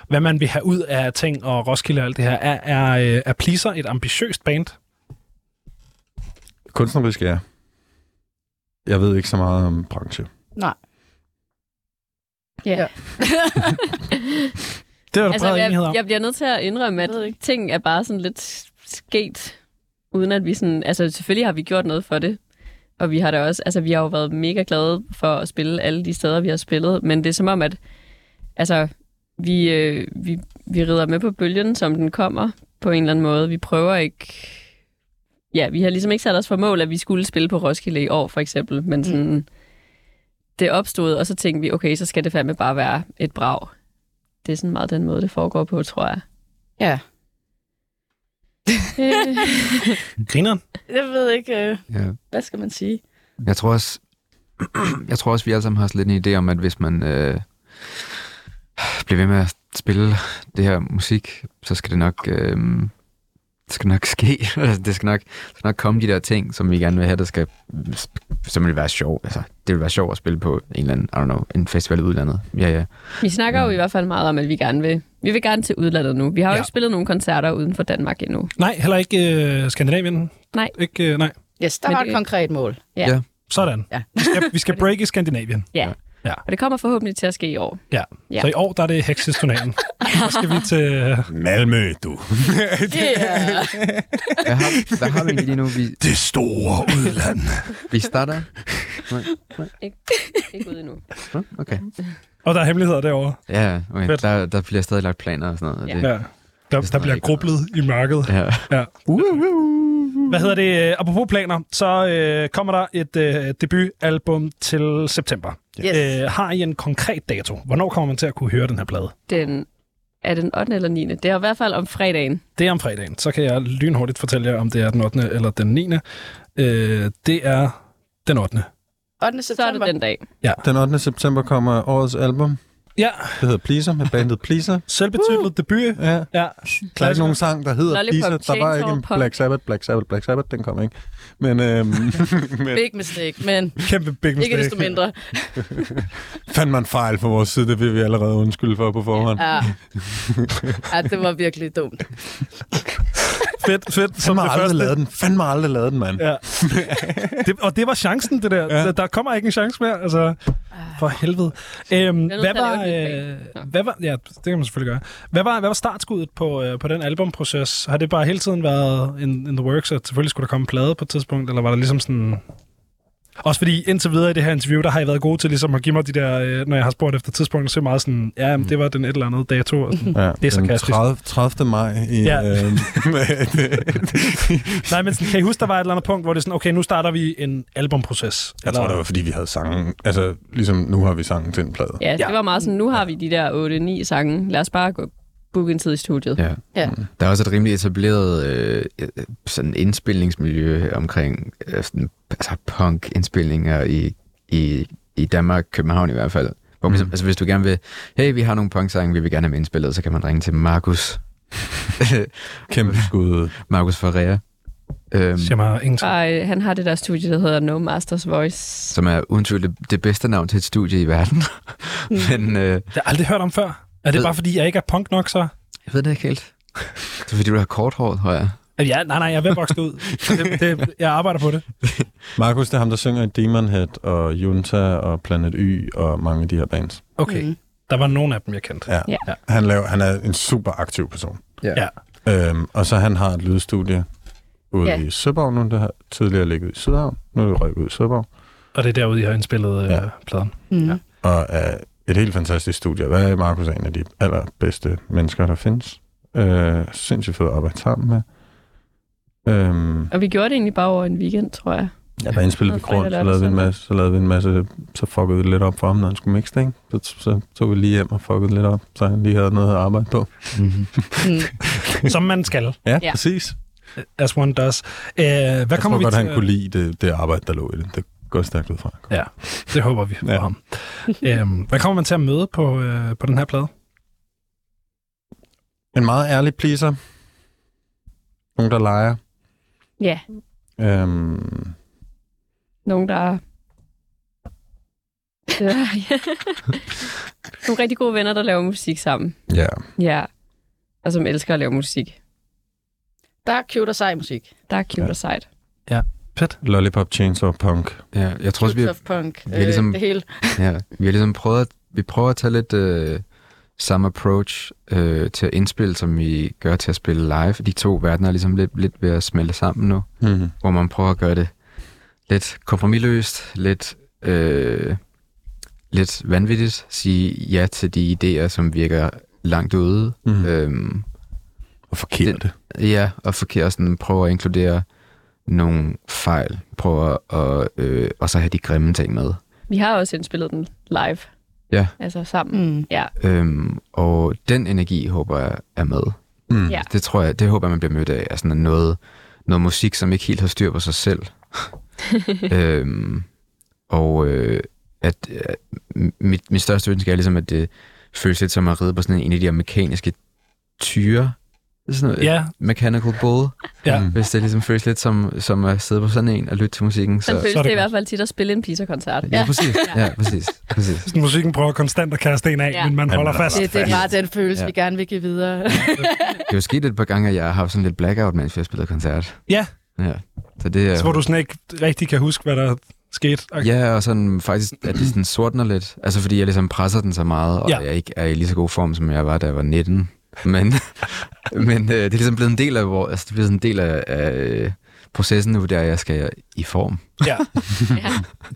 hvad man vil have ud af ting og Roskilde og alt det her. Er, er, øh, er Pleaser et ambitiøst band? Kunstnerisk, ja. Jeg ved ikke så meget om branche. Nej. Ja. Det er der Altså, bred enighed jeg, om. jeg bliver nødt til at indrømme, at ting er bare sådan lidt sket, uden at vi sådan... Altså, selvfølgelig har vi gjort noget for det, og vi har da også... Altså, vi har jo været mega glade for at spille alle de steder, vi har spillet, men det er som om, at... Altså, vi, øh, vi, vi rider med på bølgen, som den kommer, på en eller anden måde. Vi prøver ikke... Ja, vi har ligesom ikke sat os for mål, at vi skulle spille på Roskilde i år, for eksempel, men sådan... Mm. Det opstod, og så tænkte vi, okay, så skal det fandme bare være et brag. Det er sådan meget den måde, det foregår på, tror jeg. Ja. Øh, Grineren? Jeg ved ikke, øh, Ja. hvad skal man sige? Jeg tror også, jeg tror også, vi alle sammen har lidt en idé om, at hvis man øh, bliver ved med at spille det her musik, så skal det nok, øh, det skal nok ske. Altså, det skal nok, det skal nok komme de der ting, som vi gerne vil have, der skal, som vil være sjov. Altså, det vil være sjovt at spille på en eller anden, I don't know, en festival i udlandet. Ja, ja. vi snakker jo i hvert fald meget om, at vi gerne vil, vi vil gerne til udlandet nu. Vi har jo Ja. ja. ikke spillet nogen koncerter uden for Danmark endnu. Nej, heller ikke øh, Skandinavien. Nej. Ikke, øh, nej. Yes, der Men var det- et konkret mål. Sådan. Ja. Vi skal, vi skal break i Skandinavien. Ja. Ja. Og det kommer forhåbentlig til at ske i år. Ja. Ja. Så i år, der er det Hexes-turneringen. Så skal vi til... øh, Malmø, du. Yeah. Hvad har, hvad har vi lige nu? Vi, Det store udland. vi starter? Ikke, ikke ude endnu. Okay. Og der er hemmeligheder derovre. Ja, okay. Fedt. Der, der bliver stadig lagt planer og sådan noget. og Ja. Det, Ja. Der, Det er der bliver grublet i mørket. ja. Ja. Hvad hedder det? Apropos planer, så øh, kommer der et øh, debutalbum til september. Yes. Øh, har I en konkret dato? Hvornår kommer man til at kunne høre den her plade? Den, er den 8. eller 9. Det er i hvert fald om fredagen. Det er om fredagen. Så kan jeg lynhurtigt fortælle jer, om det er den 8. eller den 9. Øh, det er den 8. 8. Så er det september. den dag. Den 8. september kommer årets album. Ja, Det hedder Pleaser med bandet Pleaser. selvbetitlet debut. Ja. Ja. Der er ikke nogen sang, der hedder Lollipop Pleaser. Der var ikke en Punk. Black Sabbath, Black Sabbath, Black Sabbath. Den kom ikke. Men, øhm, men Big mistake, men Kæmpe big mistake. ikke desto mindre. fandt man fejl fra vores side, det vil vi allerede undskylde for på forhånd. Ja. ja, det var virkelig dumt. Fedt, fedt. Som det aldrig første. lavet den. Fandme aldrig lavet den, mand. Ja. det, og det var chancen, det der. Ja. Der kommer ikke en chance mere. Altså, for helvede. Øhm, hvad, var, øh, hvad var... Ja, det kan man selvfølgelig gøre. Hvad var, hvad var startskuddet på, øh, på den albumproces? Har det bare hele tiden været in, in the works, at selvfølgelig skulle der komme en plade på et tidspunkt, eller var der ligesom sådan... Også fordi indtil videre i det her interview, der har jeg været god til ligesom at give mig de der, øh, når jeg har spurgt efter tidspunkter, så er meget sådan, ja, jamen, det var den et eller andet dato. Og sådan. Ja, Det er sarkastisk. 30, 30. maj i... Ja. Øh, Nej, men sådan, kan I huske, der var et eller andet punkt, hvor det er sådan, okay, nu starter vi en albumproces? jeg tror, det var, fordi vi havde sangen. Altså, ligesom nu har vi sangen til en plade. Ja, det Ja. var meget sådan, nu har vi de der 8-9 sange. Lad os bare gå booke en tid i studiet. Ja. Ja. Der er også et rimelig etableret øh, øh, sådan indspilningsmiljø omkring øh, sådan, altså punk-indspilninger i, i, i Danmark, København i hvert fald. Hvor mm. Mm. altså, hvis du gerne vil, hey, vi har nogle punk-sange, vi vil gerne have med indspillet, så kan man ringe til Markus. Kæmpe skud. Markus Ferreira. Øhm, Siger mig ingenting. Og øh, han har det der studie, der hedder No Masters Voice. som er uden tvivl det, det bedste navn til et studie i verden. Men øh, Det har jeg aldrig hørt om før. Er det Ved- bare fordi, jeg ikke er punk nok, så? jeg ved det ikke helt. Det er fordi, du har kort hår, tror jeg. Ja, nej, nej, jeg er ved at vokse ud. Det, det, jeg arbejder på det. Markus, det er ham, der synger i Demon Head og Junta og Planet Y og mange af de her bands. Okay, Mhm. der var nogle af dem, jeg kendte. Ja. Ja. Ja. Han, laver, han er en super aktiv person. Ja. Øhm, og så han har et lydstudie ude Ja. i Søborg nu, det har tidligere ligget i Sydhavn. Nu er det røget ud i Søborg. Og det er derude, jeg har indspillet øh, Ja. pladen. Mm. Ja. Og er et helt fantastisk studie. Hvad er Markus er en af de allerbedste mennesker, der findes. Øh, sindssygt fed at arbejde sammen med. Øhm, Og vi gjorde det egentlig bare over en weekend, tror jeg. ja, der indspillede vi grund, så lavede vi en masse, så lavede vi en masse, så fuckede vi lidt op for ham, når han skulle mixe det, ikke? Så, så tog vi lige hjem og fuckede lidt op, så han lige havde noget at arbejde på. Mm-hmm. Mm. Som man skal, Ja, Ja. præcis. as one does. Øh, hvad Jeg kommer tror vi godt, til? han kunne lide det, det arbejde, der lå i det. Det går stærkt ud fra. Ja, det håber vi for Ja. ham. øhm, hvad kommer man til at møde på, øh, på den her plade? En meget ærlig pleaser. Nogen, der leger. Ja, Øhm, nogen, der... Ja. Nogle rigtig gode venner, der laver musik sammen. ja. Ja, og som elsker at lave musik. Der er cute og sej musik. Der er cute Ja. og sejt. Fedt. Lollipop, Chainsaw Punk. Ja, jeg tror også, vi har, punk. vi er ligesom- Øh, det hele. ja, vi har ligesom prøvet at, vi prøver at tage lidt, øh, samme approach øh, til at indspille, som vi gør til at spille live. De to verdener er ligesom lidt, lidt ved at smelte sammen nu, Mm. hvor man prøver at gøre det lidt kompromilløst, lidt, øh, lidt vanvittigt, sige ja til de idéer, som virker langt ude. Mm. Øhm, Og forkerte. Ja, og forkert sådan prøve at inkludere nogle fejl. Prøve at øh, og så have de grimme ting med. Vi har også indspillet den live. Ja. Altså sammen. Mm. Ja. Øhm, og den energi håber jeg er med. Mm. Ja. Det tror jeg, det håber jeg, man bliver mødt af. Altså noget, noget musik, som ikke helt har styr på sig selv. øhm, og øh, at øh, mit, mit største ønske er ligesom, at det føles lidt som at ride på sådan en, en af de her mekaniske tyre. Sådan noget, Ja, Mechanical bull. ja. Mm. Hvis det ligesom føles lidt som, som at sidde på sådan en og lytte til musikken. Så, Sådan føles så er det, det i hvert fald tit at spille en pizza-koncert. ja, præcis. Ja, præcis. præcis. Sådan, musikken prøver konstant at kaste en af, Ja. men man Ja, holder men fast. Det, det er bare den følelse, Ja. vi gerne vil give videre. Det er jo sket et par gange, at jeg har haft sådan lidt blackout, mens vi har spillet koncert. Ja. Ja. Så det er... Så hvor du sådan ikke rigtig kan huske, hvad der skete. Okay. Ja, og sådan faktisk, at det sådan sortner lidt. Altså fordi jeg ligesom presser den så meget, og Ja. ja. jeg ikke er i lige så god form, som jeg var, da jeg var 19. Men, men øh, det er ligesom blevet en del af, hvor, altså, det er sådan en del af, af processen nu, der jeg skal i form. Ja, Ja.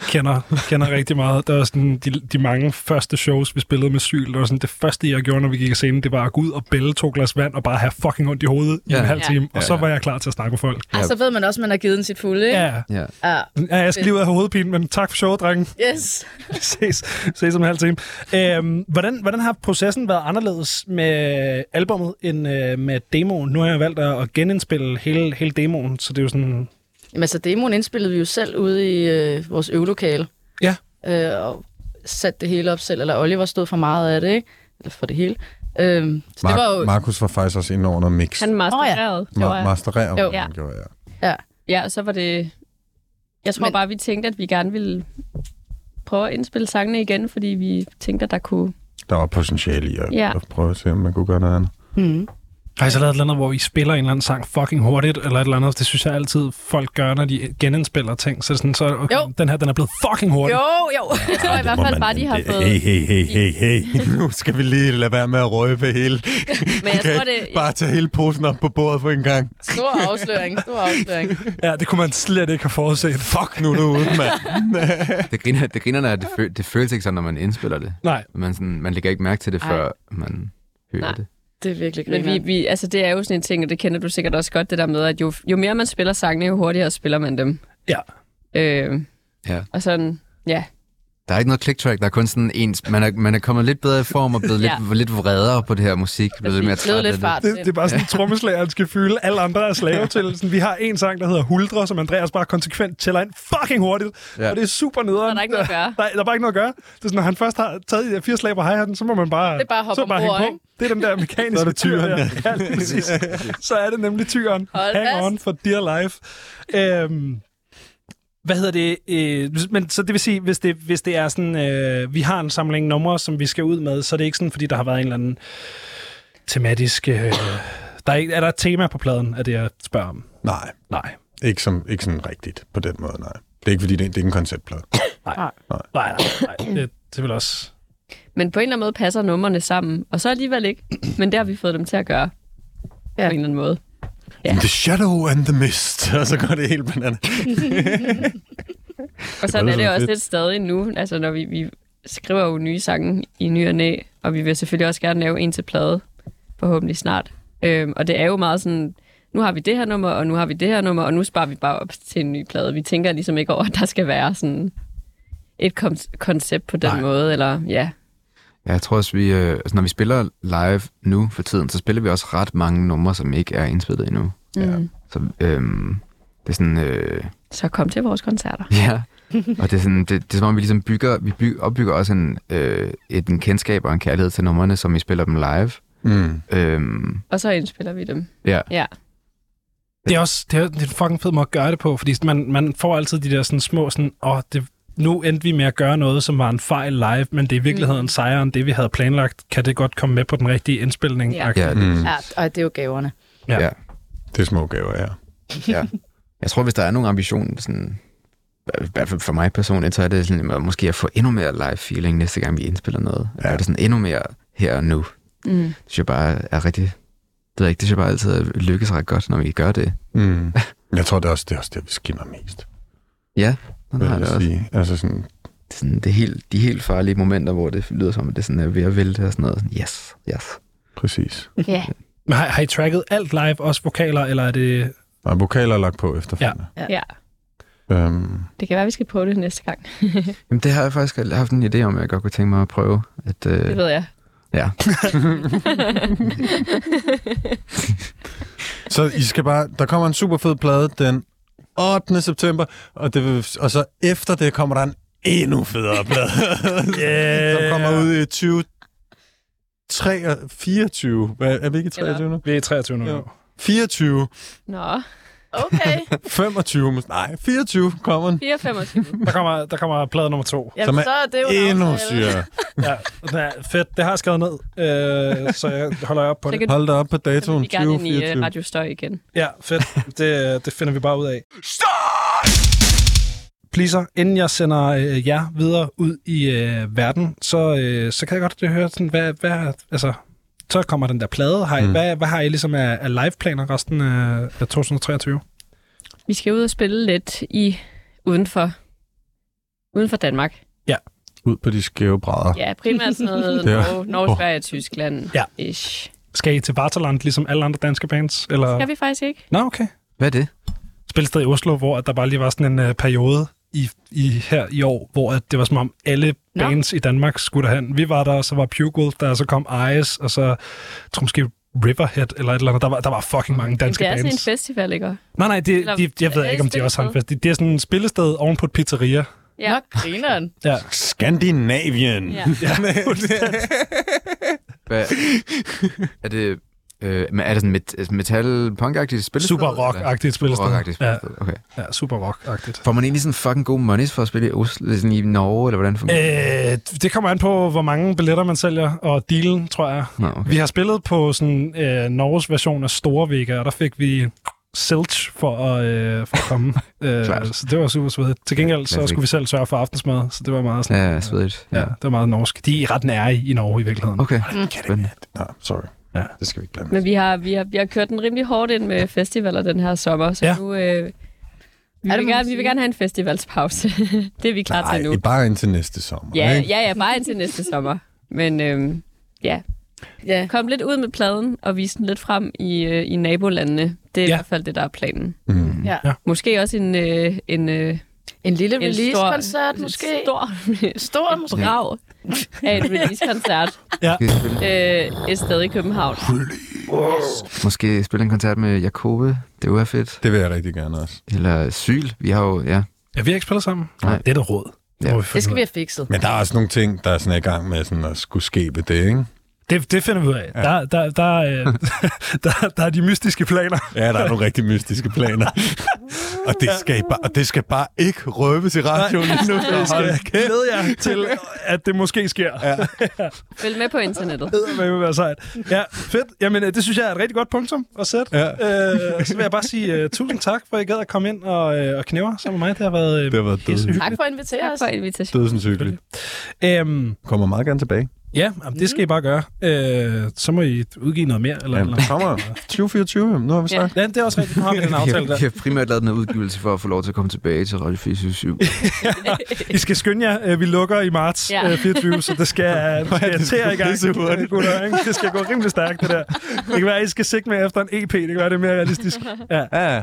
kender, kender rigtig meget. Der var sådan de, de mange første shows, vi spillede med Syl. Det var sådan det første, jeg gjorde, når vi gik af scenen, det var at gå ud og bælle to glas vand og bare have fucking ondt i hovedet i Ja. en halv Ja. time. Og Ja, så ja. var jeg klar til at snakke med folk. Ja. så ved man også, at man har givet den sit fulde, ikke? Ja, Ja. ja. ja jeg skal lige ud af hovedpine, men tak for showet, drenge. Yes. ses, ses om en halv time. Øhm, hvordan, hvordan har processen været anderledes med albummet end øh, med demoen? Nu har jeg valgt at, at genindspille hele, hele demoen, så det er jo sådan... Jamen altså, demoen indspillede vi jo selv ude i øh, vores øvelokale. Ja. Øh, og satte det hele op selv, eller Oliver stod for meget af det, ikke? Eller for det hele. Øh, så det var jo... Markus var faktisk også inde over noget mix. Han mastererede. Oh, ja. Ma- mastereret, Jo. Ja. han gjorde, ja. ja, og så var det... Jeg tror Men... bare, vi tænkte, at vi gerne ville prøve at indspille sangene igen, fordi vi tænkte, at der kunne... Der var potentiale i at, Ja. at prøve at se, om man kunne gøre noget andet. Mm. Har I så lavet et eller andet, hvor I spiller en eller anden sang fucking hurtigt, eller et eller andet? Det synes jeg altid, folk gør, når de genindspiller ting. Så sådan, så okay, Jo. den her, den er blevet fucking hurtig. Jo, jo. Jeg tror i hvert fald bare, de har fået... Hey, hey, hey, hey, hey. nu skal vi lige lade være med at røbe hele. Men jeg Okay, tror, det... Bare tage hele posen op på bordet på en gang. Stor afsløring, stor afsløring. Ja, det kunne man slet ikke have forudset. Fuck nu, du er ude, mand. Det griner, det griner er, at det, føl, det føles ikke sådan, når man indspiller det. Nej, Man, sådan, man lægger ikke mærke til det, Ej. før man hører Nej. det. Det er virkelig Men vi, vi, altså det er jo sådan en ting, og det kender du sikkert også godt, det der med, at jo, jo mere man spiller sangene, jo hurtigere spiller man dem. Ja. Øh, Ja. og sådan, ja. Der er ikke noget click track, der er kun sådan ens. Man er, man er kommet lidt bedre i form og blevet Ja. lidt, lidt vredere på det her musik. Blevet lidt mere træt lidt det. fart. det, det er bare sådan en trommeslager, skal fylde. Alle andre er slave til. Sådan, vi har en sang, der hedder Huldre, som Andreas bare konsekvent tæller ind fucking hurtigt. Ja. Og det er super nederen. Så er der ikke noget at gøre. Nej, der er bare ikke noget at gøre. Det er sådan, når han først har taget de der fire slag på hi så må man bare, Det er bare hoppe så bare ombord, hænge på. Det er den der mekaniske Så er det tyren, tyr ja. der. Ja, lige præcis. Så er det nemlig tyren. Hold Hang fast. on for dear life. Øhm, hvad hedder det? Øh, men så det vil sige, hvis det, hvis det er sådan, øh, vi har en samling numre, som vi skal ud med, så er det ikke sådan, fordi der har været en eller anden tematisk... Øh, der er, ikke, er der et tema på pladen, af det, jeg spørger om? Nej, Nej. ikke, som, ikke sådan rigtigt på den måde, nej. Det er ikke, fordi det er, det er en konceptplade. Nej, nej, nej. Det, det vil også... Men på en eller anden måde passer numrene sammen, og så alligevel ikke. Men det har vi fået dem til at gøre. Ja. På en eller anden måde. Ja. The shadow and the mist. Og så går det helt banana. Og sådan Det er er det så også fedt. lidt stadig nu. Altså, når vi, vi skriver jo nye sange i ny og næ, og vi vil selvfølgelig også gerne lave en til plade, forhåbentlig snart. Øhm, og det er jo meget sådan, nu har vi det her nummer, og nu har vi det her nummer, og nu sparer vi bare op til en ny plade. Vi tænker ligesom ikke over, at der skal være sådan et koncept på den. Nej. måde, eller ja. Ja, jeg tror også, vi, øh, altså, når vi spiller live nu for tiden, så spiller vi også ret mange numre, som ikke er indspillet endnu. Mm. Så øhm, det er sådan... Øh, Så kom til vores koncerter. Ja, og det er, sådan, det, det er som om, vi ligesom bygger, vi bygger, opbygger også en, øh, et, en kendskab og en kærlighed til numrene, som vi spiller dem live. Mm. Øhm, Og så indspiller vi dem. ja, Ja. Det er også det er, det er fucking fed måde at gøre det på, fordi man, man får altid de der sådan små sådan, åh, det, nu endte vi med at gøre noget, som var en fejl live, men det er i virkeligheden mm. sejren, det vi havde planlagt, kan det godt komme med på den rigtige indspilning? Ja. ja, det, Mm. Ja, og det er jo gaverne. Ja. ja. Det er små gaver, ja. ja. Jeg tror, hvis der er nogen ambition, sådan, i hvert fald for mig personligt, så er det sådan, at måske at få endnu mere live feeling næste gang, vi indspiller noget. Ja. Ja. Er det sådan endnu mere her og nu. Mm. Det synes jeg bare er rigtig... Det, ved jeg ikke, det synes jeg bare altid lykkes ret godt, når vi gør det. Mm. Jeg tror, det er også det, er også det vi skinner mest. Ja, sådan har jeg det også. sige. Altså sådan, Det er sådan, det er helt, de helt farlige momenter, hvor det lyder som, at det sådan er ved at vælte og sådan noget. Sådan, Yes, yes. præcis. Ja. Men har, har I tracket alt live, også vokaler, eller er det... Og vokaler er lagt på efterfølgende. ja, Øhm, det kan være, vi skal prøve det næste gang. Jamen, det har jeg faktisk haft en idé om, at jeg godt kunne tænke mig at prøve. At, øh, Det ved jeg. ja. så I skal bare, der kommer en super fed plade den 8. september, og, det vil, og så efter det kommer der en endnu federe plade, Yeah. som kommer ud i 20... 3, 24. Hvad, er vi ikke i 23 nu? Vi er 23 nu. Ja. 24. Nå, Okay. 25. mås- Nej, 24 kommer den. 4,25. Der, kommer, der kommer plade nummer to. Jamen, så er det jo en Endnu aftale. syre. Ja, det er fedt. Det har jeg skrevet ned, øh, så jeg holder op på Så det. kan Hold da op på så datoen vi gerne ind i uh, 2024. Radio Støj igen. Ja, fedt. Det, det finder vi bare ud af. Pleaser, inden jeg sender øh, jer videre ud i øh, verden, så, øh, så kan jeg godt øh, høre, sådan, hvad, hvad, altså, så kommer den der plade. Har I, Mm. hvad, hvad har I ligesom af, af liveplaner resten af, af 2023? Vi skal ud og spille lidt i uden for, uden for Danmark. Ud på de skæve brædder. Ja, primært sådan noget er- Norge, Norge. Sverige, Tyskland. Ja. Ish. Skal I til Bartaland, ligesom alle andre danske bands? Eller? Skal vi faktisk ikke? Nå, okay. Hvad er det? Spilsted i Oslo, hvor at der bare lige var sådan en øh, periode i, i, her i år, hvor at det var som om alle Nå. bands i Danmark skulle derhen. Vi var der, og så var Pugil, der så kom Ice, og så tror måske Riverhead eller et eller andet. Der var, der var fucking mange danske det er sådan en bands. festival, ikke? nej, nej, det, Eller- de, jeg ved ikke, om de også har en spillested? fest. Det, det er sådan en spillested oven på et pizzeria. Ja. Nok grineren. Ja. Skandinavien. Ja. Hvad? er det... Øh, men er det sådan met, altså metal punk-agtigt spil? Super rock-agtigt spillested. Rock-agtigt Ja, okay. ja, super rock-agtigt. Får man egentlig sådan fucking gode monies for at spille i Oslo, sådan i Norge, eller hvordan fungerer det? Øh, det kommer an på, hvor mange billetter man sælger, og dealen, tror jeg. Nå, okay. Vi har spillet på sådan øh, Norges version af Store Vega, og der fik vi Silch for at, øh, for at komme. øh, så det var super svedigt. Til gengæld så skulle vi selv sørge for aftensmad, så det var meget sådan, Ja, svedigt. ja, Ja. det var meget norsk. De er ret nære i, i Norge i virkeligheden. Okay. Mm. Spændende. Nå, sorry. Ja. Det skal vi ikke blande. Men vi har, vi, har, vi har kørt den rimelig hårdt ind med festivaler den her sommer, så Ja. nu... Øh, vi, vil gerne, vi vil gerne have en festivalspause. det er vi klar til nu. Nej, bare indtil næste sommer. Ja, ikke? ja, ja, bare indtil næste sommer. Men øhm, ja, Ja. kom lidt ud med pladen og vise den lidt frem i, øh, i nabolandene. Det er Ja. i hvert fald det, der er planen. Mm. Ja. Måske også en, øh, en, øh, En lille release-koncert måske. Stor, Stor måske. brag af en release-koncert spille, øh, et sted i København. måske spille en koncert med Jakobe. Det var fedt. Det vil jeg rigtig gerne også. Eller Syl. Vi har jo, ja. Ja, vi har ikke spillet sammen. Nej. Det er det råd. Det, Ja. Det skal vi have fikset. Men der er også nogle ting, der er sådan i gang med sådan at skulle ske ved det, ikke? Det, det finder vi ud af. Ja. Der, der, der, øh, der, der er de mystiske planer. Ja, der er nogle rigtig mystiske planer. og, det skal bare, og det skal bare ikke røbes i radioen lige nu. Jeg skal glæde jer til, at det måske sker. Ja. Følg med på internettet. Det vil være sejt. Ja, fedt. Jamen, øh, det synes jeg er et rigtig godt punktum at sætte. Ja. Øh, så vil jeg bare sige uh, tusind tak, for at I gad at komme ind og, uh, og knæve sammen med mig. Det har været, uh, Det har været. Tak for at invitere Tak os. for invitationen. Dødsens hyggeligt. Øhm, Kommer meget gerne tilbage. Ja, jamen, det skal I bare gøre. Øh, så må I udgive noget mere. Eller, Ja, eller. det kommer 2024, nu har vi sagt. Ja, det er også rigtigt. Nu har vi den aftale der. vi har primært lavet den her udgivelse for at få lov til at komme tilbage til Radio 477. I skal skynde jer. Øh, Vi lukker i marts Ja. ja. 24, så det skal, det skal det til i gang. pisse hurtigt. gutter, ikke? Det skal gå rimelig stærkt, det der. Det kan være, at I skal sigte med efter en EP. Det kan være, det er mere realistisk. Ja. Ja,